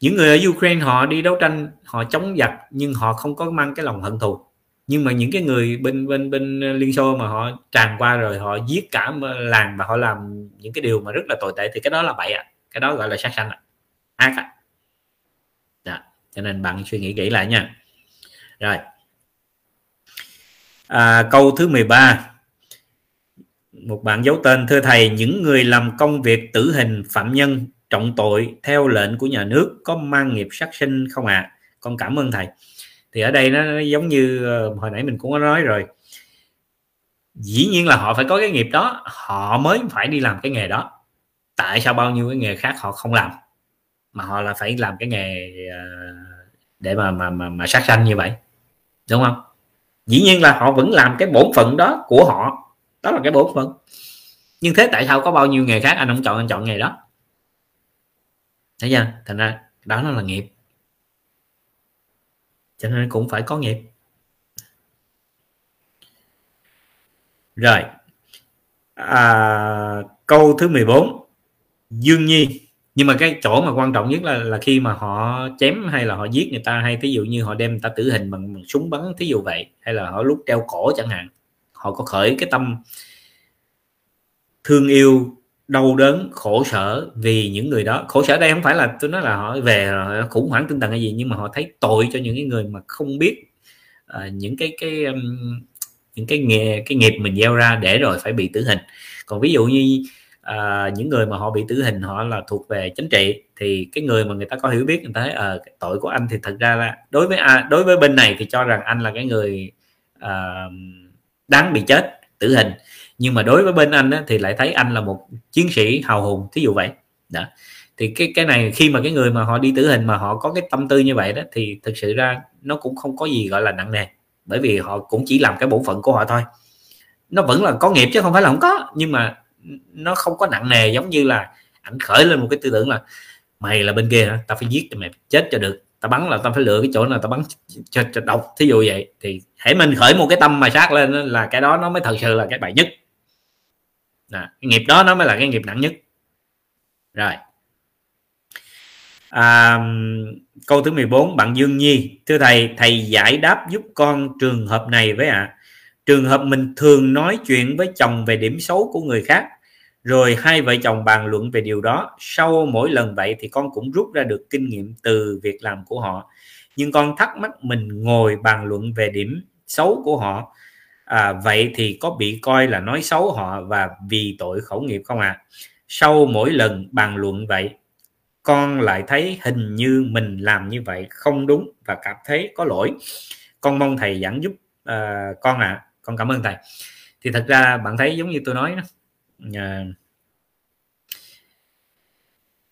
Những người ở Ukraine họ đi đấu tranh họ chống giặc nhưng họ không có mang cái lòng hận thù nhưng mà những cái người bên bên bên liên xô mà họ tràn qua rồi họ giết cả làng và họ làm những cái điều mà rất là tồi tệ thì cái đó là bậy ạ à. cái đó gọi là sát sanh ạ à. ác ạ à. đó cho nên bạn suy nghĩ kỹ lại nha rồi à, câu thứ 13 một bạn giấu tên thưa thầy những người làm công việc tử hình phạm nhân trọng tội theo lệnh của nhà nước có mang nghiệp sát sinh không ạ à? con cảm ơn thầy thì ở đây nó giống như ờ, hồi nãy mình cũng có nói rồi. Dĩ nhiên là họ phải có cái nghiệp đó họ mới phải đi làm cái nghề đó. Tại sao bao nhiêu cái nghề khác họ không làm? Mà họ là phải làm cái nghề ờ, để mà mà mà, mà sát sanh như vậy đúng không? Dĩ nhiên là họ vẫn làm cái bổn phận đó của họ. Đó là cái bổn phận. Nhưng thế tại sao có bao nhiêu nghề khác? Anh không chọn anh chọn nghề đó. Thấy chưa? Thành ra đó nó là nghiệp cho nên cũng phải có nghiệp. Rồi. À, câu thứ 14 Dương Nhi. Nhưng mà cái chỗ mà quan trọng nhất là là khi mà họ chém hay là họ giết người ta hay thí dụ như họ đem người ta tử hình bằng, bằng súng bắn thí dụ vậy hay là họ lúc treo cổ chẳng hạn họ có khởi cái tâm thương yêu đau đớn khổ sở vì những người đó. Khổ sở đây không phải là tôi nói là họ về khủng hoảng tinh thần hay gì nhưng mà họ thấy tội cho những cái người mà không biết uh, những cái cái um, những cái nghề cái nghiệp mình gieo ra để rồi phải bị tử hình. Còn ví dụ như uh, những người mà họ bị tử hình họ là thuộc về chính trị thì cái người mà người ta có hiểu biết người ta thấy à, tội của anh thì thật ra là đối với à, đối với bên này thì cho rằng anh là cái người uh, đáng bị chết tử hình nhưng mà đối với bên anh á, thì lại thấy anh là một chiến sĩ hào hùng thí dụ vậy. Đó. Thì cái cái này khi mà cái người mà họ đi tử hình mà họ có cái tâm tư như vậy đó thì thực sự ra nó cũng không có gì gọi là nặng nề. Bởi vì họ cũng chỉ làm cái bổn phận của họ thôi. Nó vẫn là có nghiệp chứ không phải là không có. Nhưng mà nó không có nặng nề giống như là ảnh khởi lên một cái tư tưởng là mày là bên kia hả? Tao phải giết cho mày chết cho được. Tao bắn là tao phải lựa cái chỗ nào tao bắn cho, cho độc thí dụ vậy. Thì hãy mình khởi một cái tâm mà sát lên là cái đó nó mới thật sự là cái bài nhất à, cái nghiệp đó nó mới là cái nghiệp nặng nhất. Rồi. À, câu thứ 14 bạn Dương Nhi. Thưa thầy thầy giải đáp giúp con trường hợp này với ạ. À. trường hợp mình thường nói chuyện với chồng về điểm xấu của người khác rồi hai vợ chồng bàn luận về điều đó. Sau mỗi lần vậy thì con cũng rút ra được kinh nghiệm từ việc làm của họ. Nhưng con thắc mắc mình ngồi bàn luận về điểm xấu của họ à, vậy thì có bị coi là nói xấu họ và vì tội khẩu nghiệp không ạ à? sau mỗi lần bàn luận vậy con lại thấy hình như mình làm như vậy không đúng và cảm thấy có lỗi con mong thầy giảng giúp à, con ạ à. con cảm ơn thầy thì thật ra bạn thấy giống như tôi nói đó à,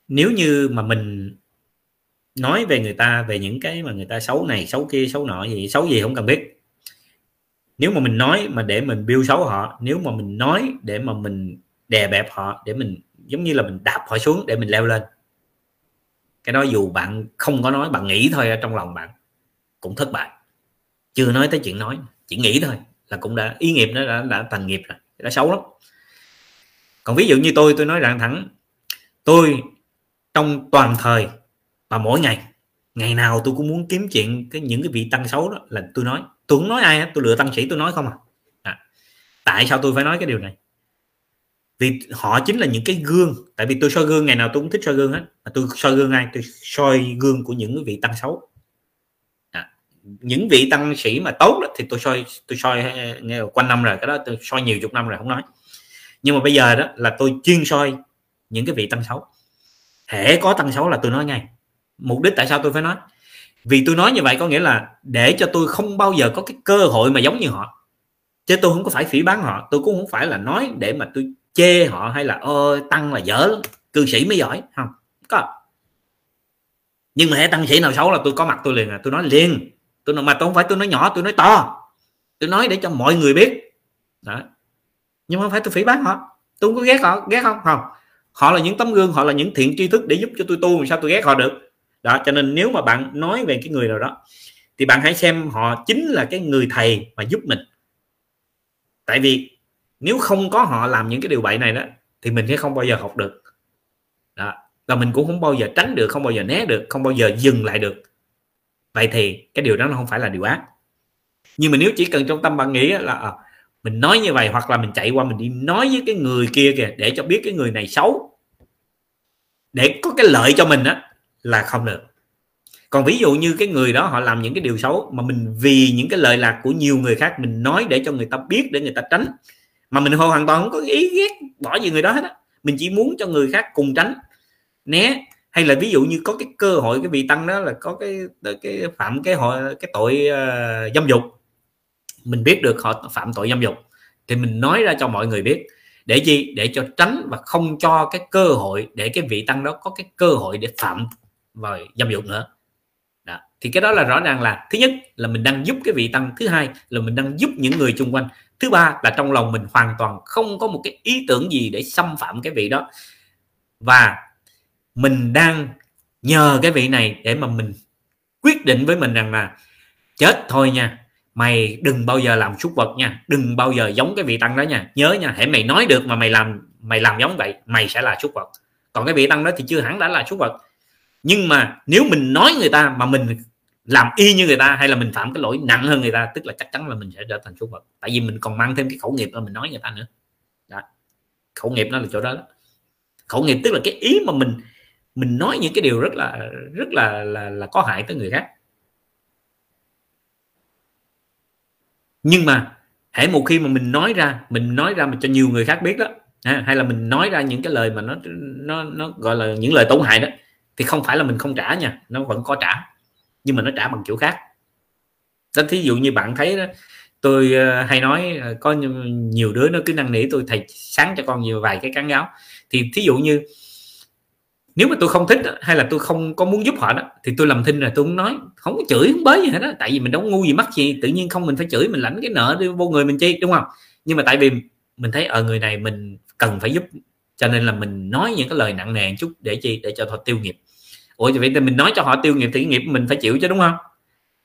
nếu như mà mình nói về người ta về những cái mà người ta xấu này xấu kia xấu nọ gì xấu gì không cần biết nếu mà mình nói mà để mình biêu xấu họ nếu mà mình nói để mà mình đè bẹp họ để mình giống như là mình đạp họ xuống để mình leo lên. Cái đó dù bạn không có nói bạn nghĩ thôi ở trong lòng bạn cũng thất bại. Chưa nói tới chuyện nói chỉ nghĩ thôi là cũng đã ý nghiệp nó đã, đã thành nghiệp rồi đã xấu lắm. Còn ví dụ như tôi tôi nói rằng thẳng tôi trong toàn thời và mỗi ngày ngày nào tôi cũng muốn kiếm chuyện cái những cái vị tăng xấu đó là tôi nói tôi không nói ai tôi lựa tăng sĩ tôi nói không à. à tại sao tôi phải nói cái điều này? Vì họ chính là những cái gương. Tại vì tôi soi gương ngày nào tôi cũng thích soi gương hết. Mà tôi soi gương ai? Tôi soi gương của những vị tăng xấu. À, những vị tăng sĩ mà tốt đó, thì tôi soi tôi soi ờ, nghe quanh năm rồi cái đó tôi soi nhiều chục năm rồi không nói. Nhưng mà bây giờ đó là tôi chuyên soi những cái vị tăng xấu. Hễ có tăng xấu là tôi nói ngay. Mục đích tại sao tôi phải nói? Vì tôi nói như vậy có nghĩa là để cho tôi không bao giờ có cái cơ hội mà giống như họ. Chứ tôi không có phải phỉ bán họ, tôi cũng không phải là nói để mà tôi chê họ hay là ơi tăng là dở lắm, cư sĩ mới giỏi. Không, có. Nhưng mà hệ tăng sĩ nào xấu là tôi có mặt tôi liền à tôi nói liền. Tôi nói, mà tôi không phải tôi nói nhỏ, tôi nói to. Tôi nói để cho mọi người biết. Đó. Nhưng mà không phải tôi phỉ bán họ. Tôi không có ghét họ, ghét không? Không. Họ là những tấm gương, họ là những thiện tri thức để giúp cho tôi tu, làm sao tôi ghét họ được? Đó cho nên nếu mà bạn nói về cái người nào đó thì bạn hãy xem họ chính là cái người thầy mà giúp mình. Tại vì nếu không có họ làm những cái điều bậy này đó thì mình sẽ không bao giờ học được. Đó và mình cũng không bao giờ tránh được không bao giờ né được không bao giờ dừng lại được. Vậy thì cái điều đó nó không phải là điều ác. Nhưng mà nếu chỉ cần trong tâm bạn nghĩ là à, mình nói như vậy hoặc là mình chạy qua mình đi nói với cái người kia kìa để cho biết cái người này xấu để có cái lợi cho mình á là không được. Còn ví dụ như cái người đó họ làm những cái điều xấu mà mình vì những cái lợi lạc của nhiều người khác mình nói để cho người ta biết để người ta tránh mà mình hoàn toàn không có ý ghét bỏ gì người đó hết á. Mình chỉ muốn cho người khác cùng tránh né. Hay là ví dụ như có cái cơ hội cái vị tăng đó là có cái cái phạm cái hội cái tội uh, dâm dục mình biết được họ phạm tội dâm dục thì mình nói ra cho mọi người biết. Để gì? Để cho tránh và không cho cái cơ hội để cái vị tăng đó có cái cơ hội để phạm vào dâm dục nữa. Đó. thì cái đó là rõ ràng là, thứ nhất là mình đang giúp cái vị tăng, thứ hai là mình đang giúp những người xung quanh, thứ ba là trong lòng mình hoàn toàn không có một cái ý tưởng gì để xâm phạm cái vị đó. Và mình đang nhờ cái vị này để mà mình quyết định với mình rằng là, chết thôi nha, mày đừng bao giờ làm súc vật nha, đừng bao giờ giống cái vị tăng đó nha. Nhớ nha hãy mày nói được mà mày làm mày làm giống vậy, mày sẽ là súc vật. Còn cái vị tăng đó thì chưa hẳn đã là súc vật nhưng mà nếu mình nói người ta mà mình làm y như người ta hay là mình phạm cái lỗi nặng hơn người ta tức là chắc chắn là mình sẽ trở thành số phận. Tại vì mình còn mang thêm cái khẩu nghiệp mà mình nói người ta nữa. Đó. khẩu nghiệp nó là chỗ đó, đó. Khẩu nghiệp tức là cái ý mà mình mình nói những cái điều rất là rất là là, là có hại tới người khác. Nhưng mà hãy một khi mà mình nói ra mình nói ra mà cho nhiều người khác biết đó à, hay là mình nói ra những cái lời mà nó nó nó gọi là những lời tổn hại đó thì không phải là mình không trả nha, nó vẫn có trả, nhưng mà nó trả bằng kiểu khác. Đó, thí dụ như bạn thấy đó, tôi ờ, hay nói ờ, có nhiều đứa nó cứ năn nỉ tôi, thầy sáng cho con nhiều vài cái cán gáo thì thí dụ như, nếu mà tôi không thích hay là tôi không có muốn giúp họ đó, thì tôi làm thinh là tôi không nói, không có chửi, không bới gì hết đó tại vì mình đâu ngu gì mắc gì, tự nhiên không mình phải chửi, mình lãnh cái nợ đi vô người mình chi đúng không? Nhưng mà tại vì mình thấy ở người này mình cần phải giúp, cho nên là mình nói những cái lời nặng nề chút để chi, để cho họ tiêu nghiệp ủa vậy thì mình nói cho họ tiêu nghiệp thì nghiệp mình phải chịu chứ đúng không?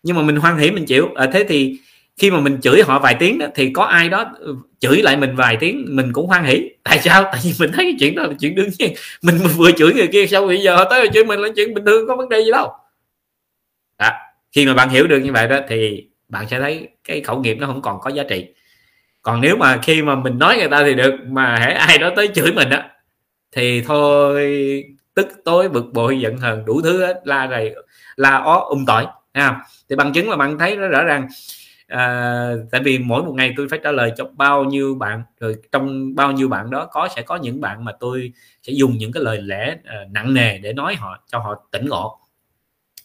Nhưng mà mình hoan hỉ mình chịu. À, thế thì khi mà mình chửi họ vài tiếng đó, thì có ai đó ừ, chửi lại mình vài tiếng mình cũng hoan hỉ tại sao? Tại vì mình thấy cái chuyện đó là chuyện đương nhiên. Mình vừa chửi người kia xong bây giờ họ tới chửi mình là chuyện bình thường có vấn đề gì đâu. À, khi mà bạn hiểu được như vậy đó thì bạn sẽ thấy cái khẩu nghiệp nó không còn có giá trị. Còn nếu mà khi mà mình nói người ta thì được mà hãy ai đó tới chửi mình á thì thôi tức tối bực bội giận hờn đủ thứ hết la rầy la ó um tỏi ha thì bằng chứng là bạn thấy nó rõ ràng. À, tại vì mỗi một ngày tôi phải trả lời cho bao nhiêu bạn rồi trong bao nhiêu bạn đó có sẽ có những bạn mà tôi sẽ dùng những cái lời lẽ uh, nặng nề để nói họ cho họ tỉnh ngộ.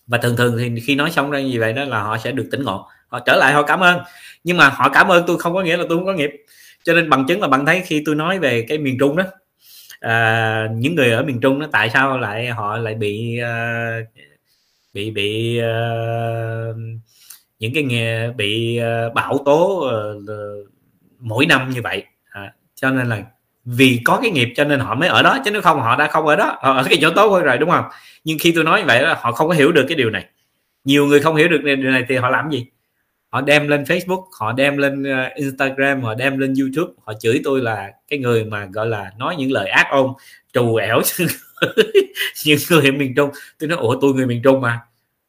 Và thường thường thì khi nói xong ra như vậy đó là họ sẽ được tỉnh ngộ. Họ trở lại họ cảm ơn. Nhưng mà họ cảm ơn tôi không có nghĩa là tôi không có nghiệp. Cho nên bằng chứng là bạn thấy khi tôi nói về cái miền trung đó à, những người ở miền trung nó tại sao lại họ lại bị uh, bị bị uh, những cái nghề bị uh, bão tố uh, mỗi năm như vậy? À, cho nên là vì có cái nghiệp cho nên họ mới ở đó chứ nếu không họ đã không ở đó họ ở cái chỗ tốt hơn rồi đúng không? Nhưng khi tôi nói như vậy đó họ không có hiểu được cái điều này. Nhiều người không hiểu được điều này thì họ làm gì? Họ đem lên Facebook họ đem lên ờ, Instagram họ đem lên YouTube. Họ chửi tôi là cái người mà gọi là nói những lời ác ôn trù ẻo những người ở miền Trung. Tôi nói ủa tôi người miền Trung mà.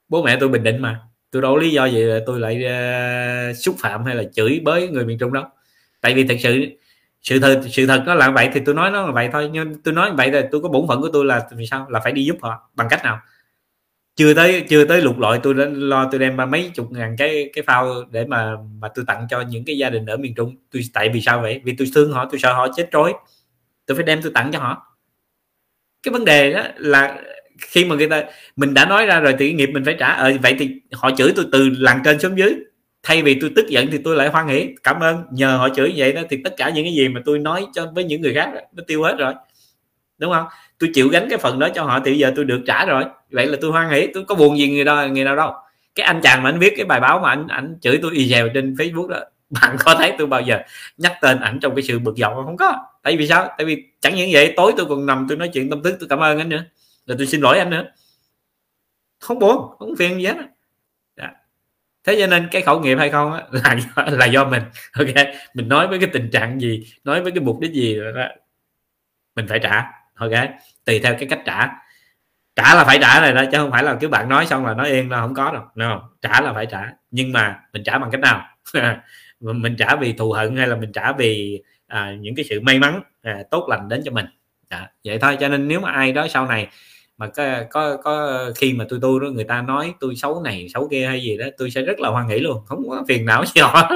Bố mẹ tôi bình định mà. Tôi đâu có lý do gì là tôi lại uh, xúc phạm hay là chửi bới người miền trung đâu. Tại vì thật sự sự thật sự thật nó là vậy thì tôi nói nó là vậy thôi. Nhưng tôi nói vậy là tôi có bổn phận của tôi là vì sao? Là phải đi giúp họ. Bằng cách nào? Chưa tới chưa tới lục lọi tôi đã lo tôi đem ba mấy chục ngàn cái cái phao để mà mà tôi tặng cho những cái gia đình ở miền trung. Tôi tại vì sao vậy? Vì tôi thương họ tôi sợ họ chết trối. Tôi phải đem tôi tặng cho họ. Cái vấn đề đó là khi mà người ta mình đã nói ra rồi thì nghiệp mình phải trả. Ờ vậy thì họ chửi tôi từ làng trên xuống dưới. Thay vì tôi tức giận thì tôi lại hoan hỉ cảm ơn. Nhờ họ chửi vậy đó thì tất cả những cái gì mà tôi nói cho với những người khác đó, nó tiêu hết rồi. Đúng không? Tôi chịu gánh cái phần đó cho họ thì giờ tôi được trả rồi. Vậy là tôi hoan hỉ tôi có buồn gì người đó người nào đâu. Cái anh chàng mà anh viết cái bài báo mà anh anh chửi tôi y dèo trên facebook đó bạn có thấy tôi bao giờ nhắc tên ảnh trong cái sự bực dọc không? Có. Tại vì sao? Tại vì chẳng những vậy tối tôi còn nằm tôi nói chuyện tâm thức tôi cảm ơn anh nữa. Rồi tôi xin lỗi anh nữa. Không buồn không phiền gì hết đó. Dạ. thế cho nên cái khẩu nghiệp hay không á, là do, là do mình. Ok mình nói với cái tình trạng gì nói với cái mục đích gì rồi đó mình phải trả ok tùy theo cái cách trả. Trả là phải trả này đó chứ không phải là cứ bạn nói xong là nói yên là không có đâu no. trả là phải trả nhưng mà mình trả bằng cách nào? Mình trả vì thù hận hay là mình trả vì à, những cái sự may mắn à, tốt lành đến cho mình? À, vậy thôi cho nên nếu mà ai đó sau này mà có có có khi mà tôi tu đó, người ta nói tôi xấu này, xấu kia hay gì đó tôi sẽ rất là hoan hỷ luôn. Không có phiền não gì họ.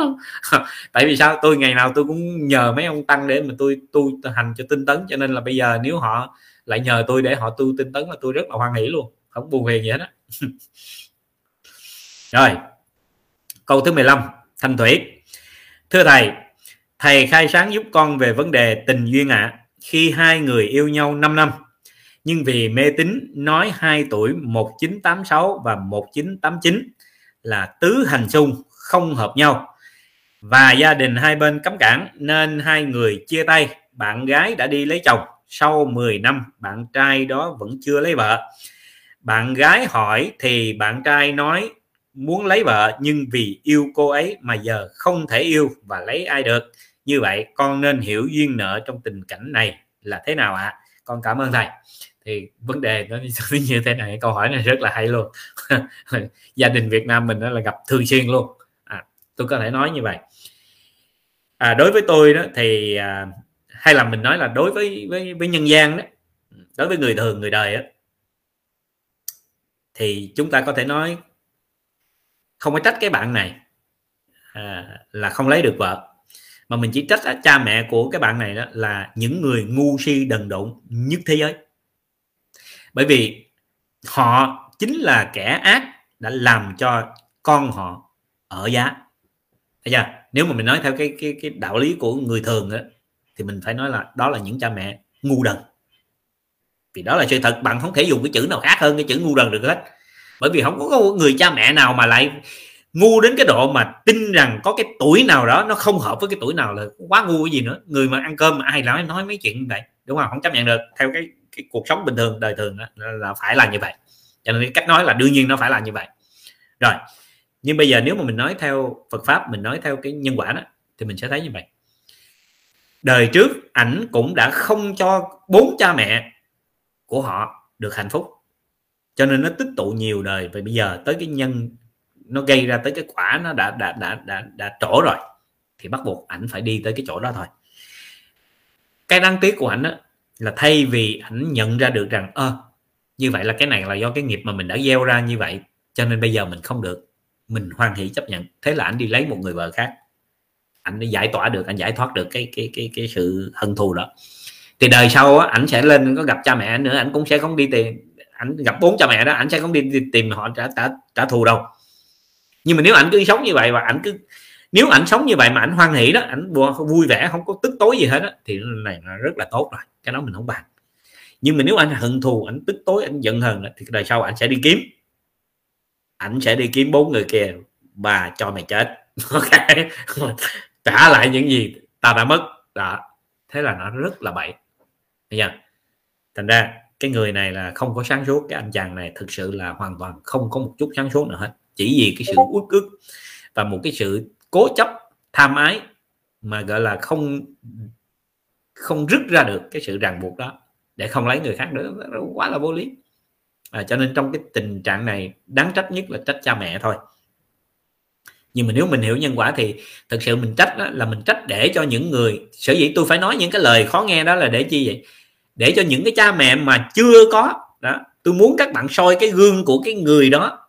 Tại vì sao? Tôi ngày nào tôi cũng nhờ mấy ông tăng để mà tôi tu hành cho tinh tấn. Cho nên là bây giờ nếu họ lại nhờ tôi để họ tu tinh tấn là tôi rất là hoan hỷ luôn. Không buồn phiền gì hết á. Rồi. Câu thứ 15 thanh thủy. Thưa thầy thầy khai sáng giúp con về vấn đề tình duyên ạ. À. khi hai người yêu nhau 5 năm nhưng vì mê tín, nói hai tuổi 1986 và 1989 là tứ hành xung, không hợp nhau. Và gia đình hai bên cấm cản, nên hai người chia tay, bạn gái đã đi lấy chồng. Sau 10 năm, bạn trai đó vẫn chưa lấy vợ. Bạn gái hỏi thì bạn trai nói, muốn lấy vợ, nhưng vì yêu cô ấy mà giờ không thể yêu và lấy ai được. Như vậy, con nên hiểu duyên nợ trong tình cảnh này là thế nào ạ? À? con cảm ơn thầy thì vấn đề nó như thế này câu hỏi này rất là hay luôn. Gia đình Việt Nam mình đó là gặp thường xuyên luôn. À, tôi có thể nói như vậy. À, đối với tôi đó thì à, hay là mình nói là đối với với với nhân gian đó đối với người thường người đời đó, thì chúng ta có thể nói không phải trách cái bạn này à, là không lấy được vợ. Mà mình chỉ trách cha mẹ của cái bạn này đó là những người ngu si đần độn nhất thế giới bởi vì họ chính là kẻ ác đã làm cho con họ ở giá. Thấy chưa? nếu mà mình nói theo cái cái cái đạo lý của người thường đó, thì mình phải nói là đó là những cha mẹ ngu đần. Vì đó là sự thật bạn không thể dùng cái chữ nào khác hơn cái chữ ngu đần được hết. Bởi vì không có người cha mẹ nào mà lại ngu đến cái độ mà tin rằng có cái tuổi nào đó nó không hợp với cái tuổi nào là quá ngu cái gì nữa. Người mà ăn cơm mà ai nói nói mấy chuyện như vậy? Đúng không? Không chấp nhận được theo cái cái cuộc sống bình thường đời thường đó, là phải là như vậy. Cho nên cái cách nói là đương nhiên nó phải là như vậy. Rồi nhưng bây giờ nếu mà mình nói theo Phật pháp mình nói theo cái nhân quả đó thì mình sẽ thấy như vậy. Đời trước ảnh cũng đã không cho bốn cha mẹ của họ được hạnh phúc. Cho nên nó tích tụ nhiều đời và bây giờ tới cái nhân nó gây ra tới cái quả nó đã đã đã đã đã trổ rồi thì bắt buộc ảnh phải đi tới cái chỗ đó thôi. Cái đáng tiếc của ảnh đó là thay vì ảnh nhận ra được rằng ơ như vậy là cái này là do cái nghiệp mà mình đã gieo ra như vậy cho nên bây giờ mình không được. Mình hoan hỷ chấp nhận. Thế là anh đi lấy một người vợ khác. Anh đã giải tỏa được anh giải thoát được cái cái cái cái sự hận thù đó. Thì đời sau á ảnh sẽ lên có gặp cha mẹ nữa ảnh cũng sẽ không đi tìm. Ảnh gặp bốn cha mẹ đó ảnh sẽ không đi, đi tìm họ trả trả trả thù đâu. Nhưng mà nếu ảnh cứ sống như vậy và ảnh cứ nếu ảnh sống như vậy mà ảnh hoan hỷ đó ảnh vui vẻ không có tức tối gì hết đó, thì này là rất là tốt rồi. Cái đó mình không bàn. Nhưng mà nếu anh hận thù ảnh tức tối anh giận hờn thì đời sau ảnh sẽ đi kiếm. Ảnh sẽ đi kiếm bốn người kia và cho mày chết. Ok. Trả lại những gì ta đã mất. Đó. Thế là nó rất là bậy. Bây giờ thành ra cái người này là không có sáng suốt cái anh chàng này thực sự là hoàn toàn không có một chút sáng suốt nào hết. Chỉ vì cái sự uất ức và một cái sự cố chấp tham ái mà gọi là không không rứt ra được cái sự ràng buộc đó để không lấy người khác nữa. Quá là vô lý. À, cho nên trong cái tình trạng này đáng trách nhất là trách cha mẹ thôi. Nhưng mà nếu mình hiểu nhân quả thì thực sự mình trách đó là mình trách để cho những người sở dĩ tôi phải nói những cái lời khó nghe đó là để chi vậy? Để cho những cái cha mẹ mà chưa có đó tôi muốn các bạn soi cái gương của cái người đó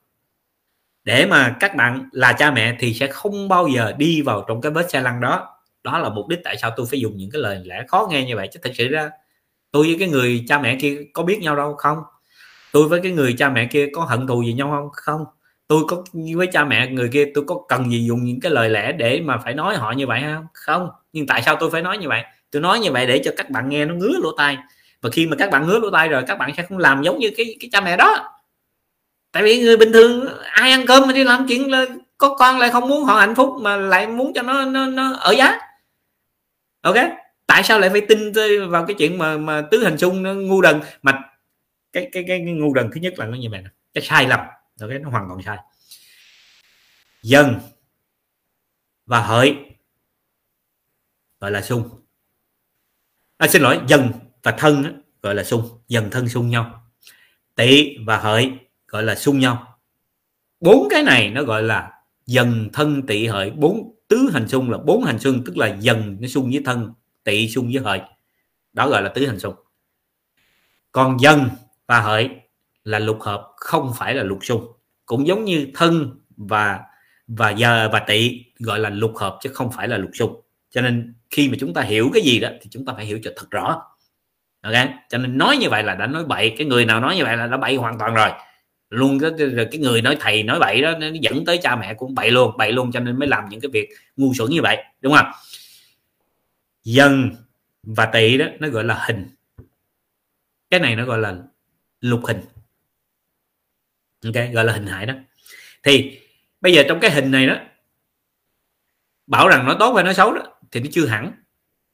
để mà các bạn là cha mẹ thì sẽ không bao giờ đi vào trong cái vết xe lăn đó. Đó là mục đích tại sao tôi phải dùng những cái lời lẽ khó nghe như vậy, chứ thật sự ra, tôi với cái người cha mẹ kia có biết nhau đâu, không? Tôi với cái người cha mẹ kia có hận thù gì nhau không? Không. Tôi có, với cha mẹ người kia, tôi có cần gì dùng những cái lời lẽ để mà phải nói họ như vậy không? Không. Nhưng tại sao tôi phải nói như vậy? Tôi nói như vậy để cho các bạn nghe nó ngứa lỗ tai. Và khi mà các bạn ngứa lỗ tai rồi, các bạn sẽ không làm giống như cái cái cha mẹ đó tại vì người bình thường ai ăn cơm mà đi làm chuyện là có con lại không muốn họ hạnh phúc mà lại muốn cho nó nó, nó ở giá. Ok? Tại sao lại phải tin vào cái chuyện mà mà tứ hành xung nó ngu đần? Mà cái cái cái, cái ngu đần thứ nhất là nó như vậy nè. Cái sai lầm. Ok? Nó hoàn toàn sai. Dần và hợi gọi là xung. À, xin lỗi dần và thân gọi là xung. Dần thân xung nhau. Tỵ và hợi gọi là xung nhau. Bốn cái này nó gọi là dần thân tỵ hợi. Bốn tứ hành xung là bốn hành xung, tức là dần nó xung với thân, tỵ xung với hợi. Đó gọi là tứ hành xung. Còn dần và hợi là lục hợp, không phải là lục xung. Cũng giống như thân và và giờ và tỵ gọi là lục hợp chứ không phải là lục xung. Cho nên khi mà chúng ta hiểu cái gì đó thì chúng ta phải hiểu cho thật rõ. Ok? Cho nên nói như vậy là đã nói bậy. Cái người nào nói như vậy là đã bậy hoàn toàn rồi luôn cái, cái người nói thầy nói bậy đó nó dẫn tới cha mẹ cũng bậy luôn bậy luôn cho nên mới làm những cái việc ngu xuẩn như vậy đúng không? Dần và tỷ đó nó gọi là hình. Cái này nó gọi là lục hình. Ok gọi là hình hại đó. Thì bây giờ trong cái hình này đó bảo rằng nó tốt hay nó xấu đó thì nó chưa hẳn.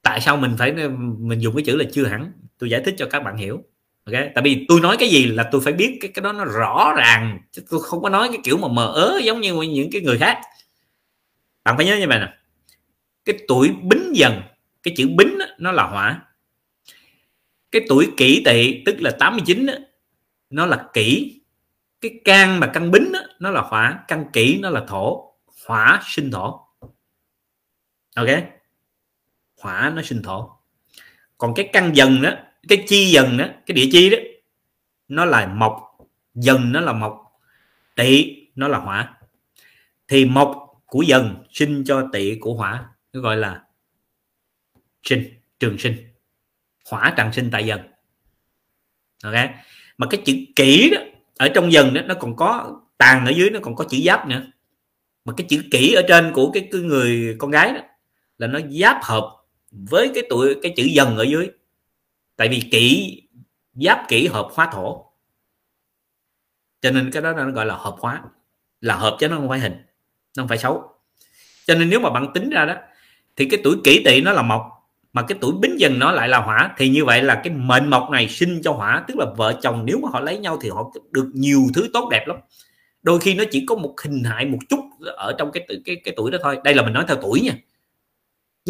Tại sao mình phải mình dùng cái chữ là chưa hẳn? Tôi giải thích cho các bạn hiểu ok? Tại vì tôi nói cái gì là tôi phải biết cái cái đó nó rõ ràng chứ tôi không có nói cái kiểu mà mờ ớ giống như những cái người khác. Bạn phải nhớ như vậy nè. Cái tuổi bính dần cái chữ bính đó, nó là hỏa cái tuổi kỷ tỵ tức là 89 đó, nó là kỷ. Cái can mà căn bính đó, nó là hỏa căn kỷ nó là thổ. Hỏa sinh thổ. Ok? Hỏa nó sinh thổ. Còn cái căn dần đó cái chi dần đó cái địa chi đó nó là mộc. Dần nó là mộc tỵ nó là hỏa. Thì mộc của dần sinh cho tỵ của hỏa nó gọi là sinh trường sinh. Hỏa tràng sinh tại dần. Ok? Mà cái chữ kỹ đó ở trong dần đó nó còn có tàn ở dưới nó còn có chữ giáp nữa. Mà cái chữ kỹ ở trên của cái, cái người con gái đó là nó giáp hợp với cái tuổi cái chữ dần ở dưới tại vì kỹ, giáp kỹ hợp hóa thổ. Cho nên cái đó nó gọi là hợp hóa. Là hợp chứ nó không phải hình, nó không phải xấu. Cho nên nếu mà bạn tính ra đó, thì cái tuổi kỷ tỵ nó là mộc, mà cái tuổi bính dần nó lại là hỏa. Thì như vậy là cái mệnh mộc này sinh cho hỏa, tức là vợ chồng nếu mà họ lấy nhau thì họ được nhiều thứ tốt đẹp lắm. Đôi khi nó chỉ có một hình hại một chút ở trong cái cái cái tuổi đó thôi. Đây là mình nói theo tuổi nha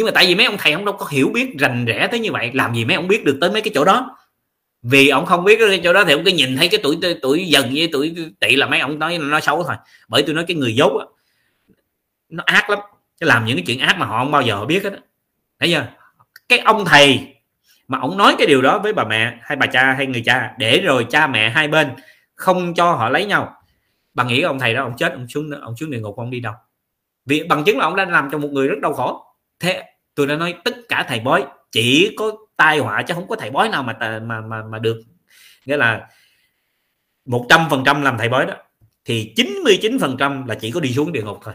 nhưng mà tại vì mấy ông thầy ông đâu có hiểu biết rành rẽ tới như vậy, làm gì mấy ông biết được tới mấy cái chỗ đó. Vì ông không biết cái chỗ đó thì ông cứ nhìn thấy cái tuổi tuổi dần với tuổi tỵ là mấy ông nói nó xấu thôi. Bởi tôi nói cái người dốt á, nó ác lắm. Cái làm những cái chuyện ác mà họ không bao giờ biết hết thấy chưa? Cái ông thầy mà ông nói cái điều đó với bà mẹ hay bà cha hay người cha, để rồi cha mẹ hai bên không cho họ lấy nhau. Bà nghĩ ông thầy đó ông chết, ông xuống ông xuống địa ngục ông đi đâu? Vì bằng chứng là ông đã làm cho một người rất đau khổ thế, tôi đã nói tất cả thầy bói, chỉ có tai họa chứ không có thầy bói nào mà mà mà mà được. Nghĩa là một trăm phần trăm làm thầy bói đó, thì 99 phần trăm là chỉ có đi xuống địa ngục thôi.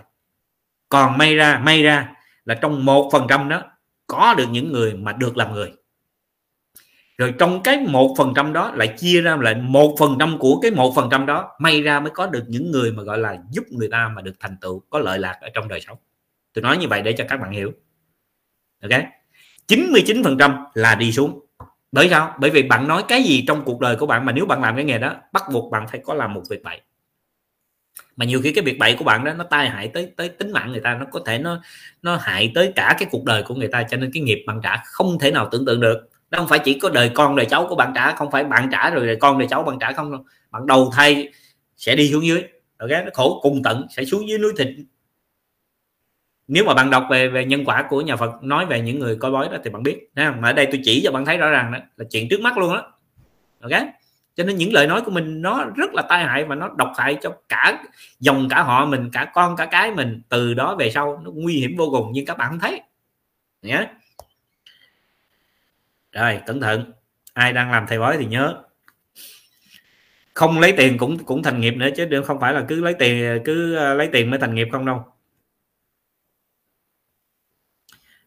Còn may ra may ra là trong một phần trăm đó có được những người mà được làm người. Rồi trong cái một phần trăm đó lại chia ra lại một phần trăm của cái một phần trăm đó, may ra mới có được những người mà gọi là giúp người ta mà được thành tựu, có lợi lạc ở trong đời sống. Tôi nói như vậy để cho các bạn hiểu ok? 99 phần trăm là đi xuống. Bởi sao? Bởi vì bạn nói cái gì trong cuộc đời của bạn mà nếu bạn làm cái nghề đó, bắt buộc bạn phải có làm một việc bậy. Mà nhiều khi cái việc bậy của bạn đó, nó tai hại tới tới tính mạng người ta, nó có thể nó nó hại tới cả cái cuộc đời của người ta, cho nên cái nghiệp bạn trả không thể nào tưởng tượng được. Nó không phải chỉ có đời con, đời cháu của bạn trả, không phải bạn trả rồi đời con, đời cháu bạn trả không đâu. Bạn đầu thai sẽ đi xuống dưới, ok? Nó khổ, cùng tận, sẽ xuống dưới núi thịt nếu mà bạn đọc về về nhân quả của nhà Phật, nói về những người coi bói đó thì bạn biết ha mà ở đây tôi chỉ cho bạn thấy rõ ràng đó, là chuyện trước mắt luôn đó ok? Cho nên những lời nói của mình, nó rất là tai hại và nó độc hại cho cả dòng, cả họ mình, cả con, cả cái mình. Từ đó về sau, nó nguy hiểm vô cùng nhưng các bạn không thấy. Nhé rồi, cẩn thận. Ai đang làm thầy bói thì nhớ. Không lấy tiền cũng cũng thành nghiệp nữa chứ, không phải là cứ lấy tiền, cứ ờ, lấy tiền mới thành nghiệp không đâu.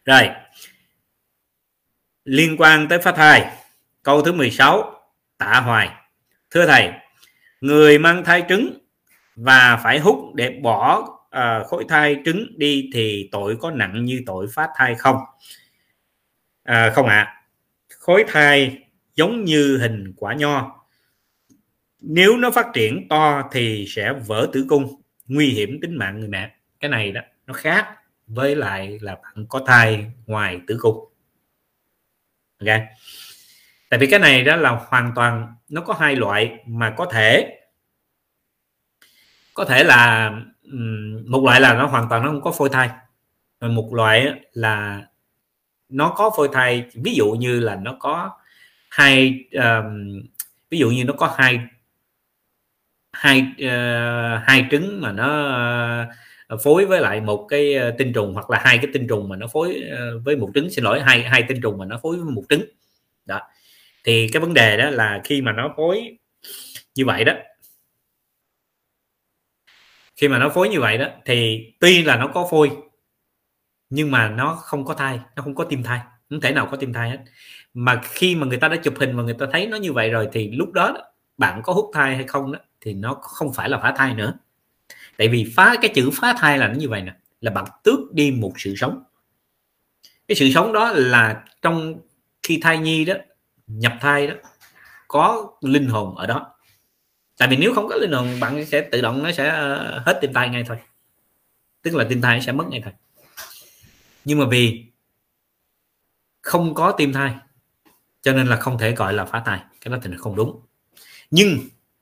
Rồi. Liên quan tới phát thai câu thứ 16 tạ hoài. Thưa thầy người mang thai trứng và phải hút để bỏ à, khối thai trứng đi thì tội có nặng như tội phát thai không? À, không ạ. À. khối thai giống như hình quả nho. Nếu nó phát triển to thì sẽ vỡ tử cung nguy hiểm tính mạng người mẹ. Cái này đó nó khác với lại là bạn có thai ngoài tử cung. Ok. Tại vì cái này đó là hoàn toàn nó có hai loại mà có thể có thể là một loại là nó hoàn toàn nó không có phôi thai rồi một loại là nó có phôi thai. Ví dụ như là nó có hai um, ví dụ như nó có hai hai uh, hai trứng mà nó uh, Ờ, phối với lại một cái ờ, tinh trùng hoặc là hai cái tinh trùng mà nó phối ờ, với một trứng, xin lỗi, hai hai tinh trùng mà nó phối với một trứng. Đó. Thì cái vấn đề đó là khi mà nó phối như vậy đó, khi mà nó phối như vậy đó, thì tuy là nó có phôi, nhưng mà nó không có thai, nó không có tim thai, không thể nào có tim thai hết. Mà khi mà người ta đã chụp hình và người ta thấy nó như vậy rồi thì lúc đó, bạn có hút thai hay không đó, thì nó không phải là phá thai nữa tại vì phá, cái chữ phá thai là nó như vậy nè, là bạn tước đi một sự sống. Cái sự sống đó là trong khi thai nhi đó, nhập thai đó, có linh hồn ở đó. Tại vì nếu không có linh hồn, bạn sẽ tự động nó sẽ ờ, hết tim thai ngay thôi. Tức là tim thai sẽ mất ngay thôi. Nhưng mà vì không có tim thai, cho nên là không thể gọi là phá thai. Cái đó thì nó không đúng. Nhưng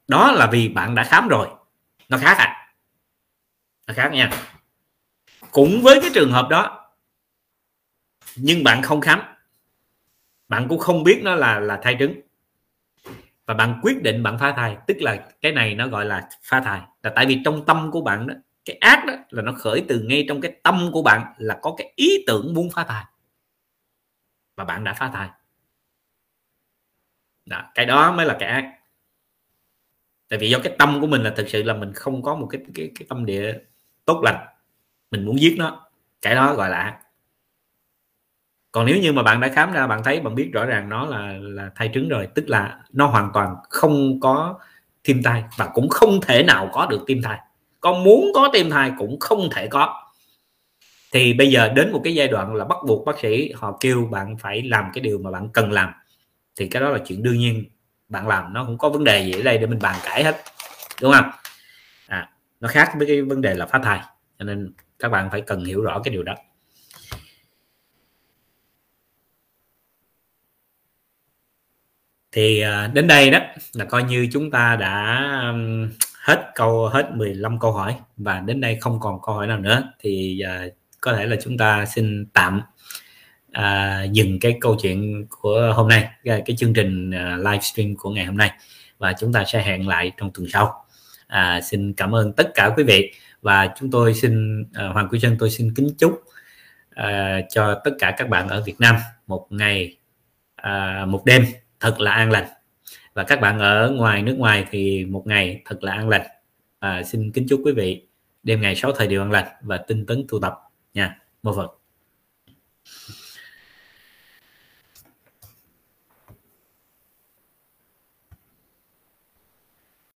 đó là vì bạn đã khám rồi. Nó khác à nó khác nha. Cũng với cái trường hợp đó nhưng bạn không khám. Bạn cũng không biết nó là là thai trứng. Và bạn quyết định bạn phá thai tức là cái này nó gọi là phá thai. Là tại vì trong tâm của bạn đó cái ác đó là nó khởi từ ngay trong cái tâm của bạn là có cái ý tưởng muốn phá thai. Và bạn đã phá thai. Đó, cái đó mới là cái ác. Tại vì do cái tâm của mình là thực sự là mình không có một cái cái, cái tâm địa tốt lành. Mình muốn giết nó. Cái đó gọi là ác. Còn nếu như mà bạn đã khám ra, bạn thấy, bạn biết rõ ràng nó là là thai trứng rồi, tức là nó hoàn toàn không có tim thai và cũng không thể nào có được tim thai. Con muốn có tim thai cũng không thể có. Thì bây giờ đến một cái giai đoạn là bắt buộc bác sĩ họ kêu bạn phải làm cái điều mà bạn cần làm. Thì cái đó là chuyện đương nhiên. Bạn làm nó không có vấn đề gì ở đây để mình bàn cãi hết. Đúng không? Nó khác với cái vấn đề là phá thai cho nên các bạn phải cần hiểu rõ cái điều đó. Thì à, đến đây đó là coi như chúng ta đã hết câu hết 15 câu hỏi và đến đây không còn câu hỏi nào nữa. Thì à, có thể là chúng ta xin tạm à, dừng cái câu chuyện của hôm nay cái, cái chương trình à, livestream của ngày hôm nay và chúng ta sẽ hẹn lại trong tuần sau à, xin cảm ơn tất cả quý vị. Và chúng tôi xin à, hoàng quý chân tôi xin kính chúc à, cho tất cả các bạn ở Việt Nam một ngày à, một đêm thật là an lành. Và các bạn ở ngoài nước ngoài thì một ngày thật là an lành. À, xin kính chúc quý vị đêm ngày sáu thời điều an lành và tinh tấn tu tập nha. Mô phật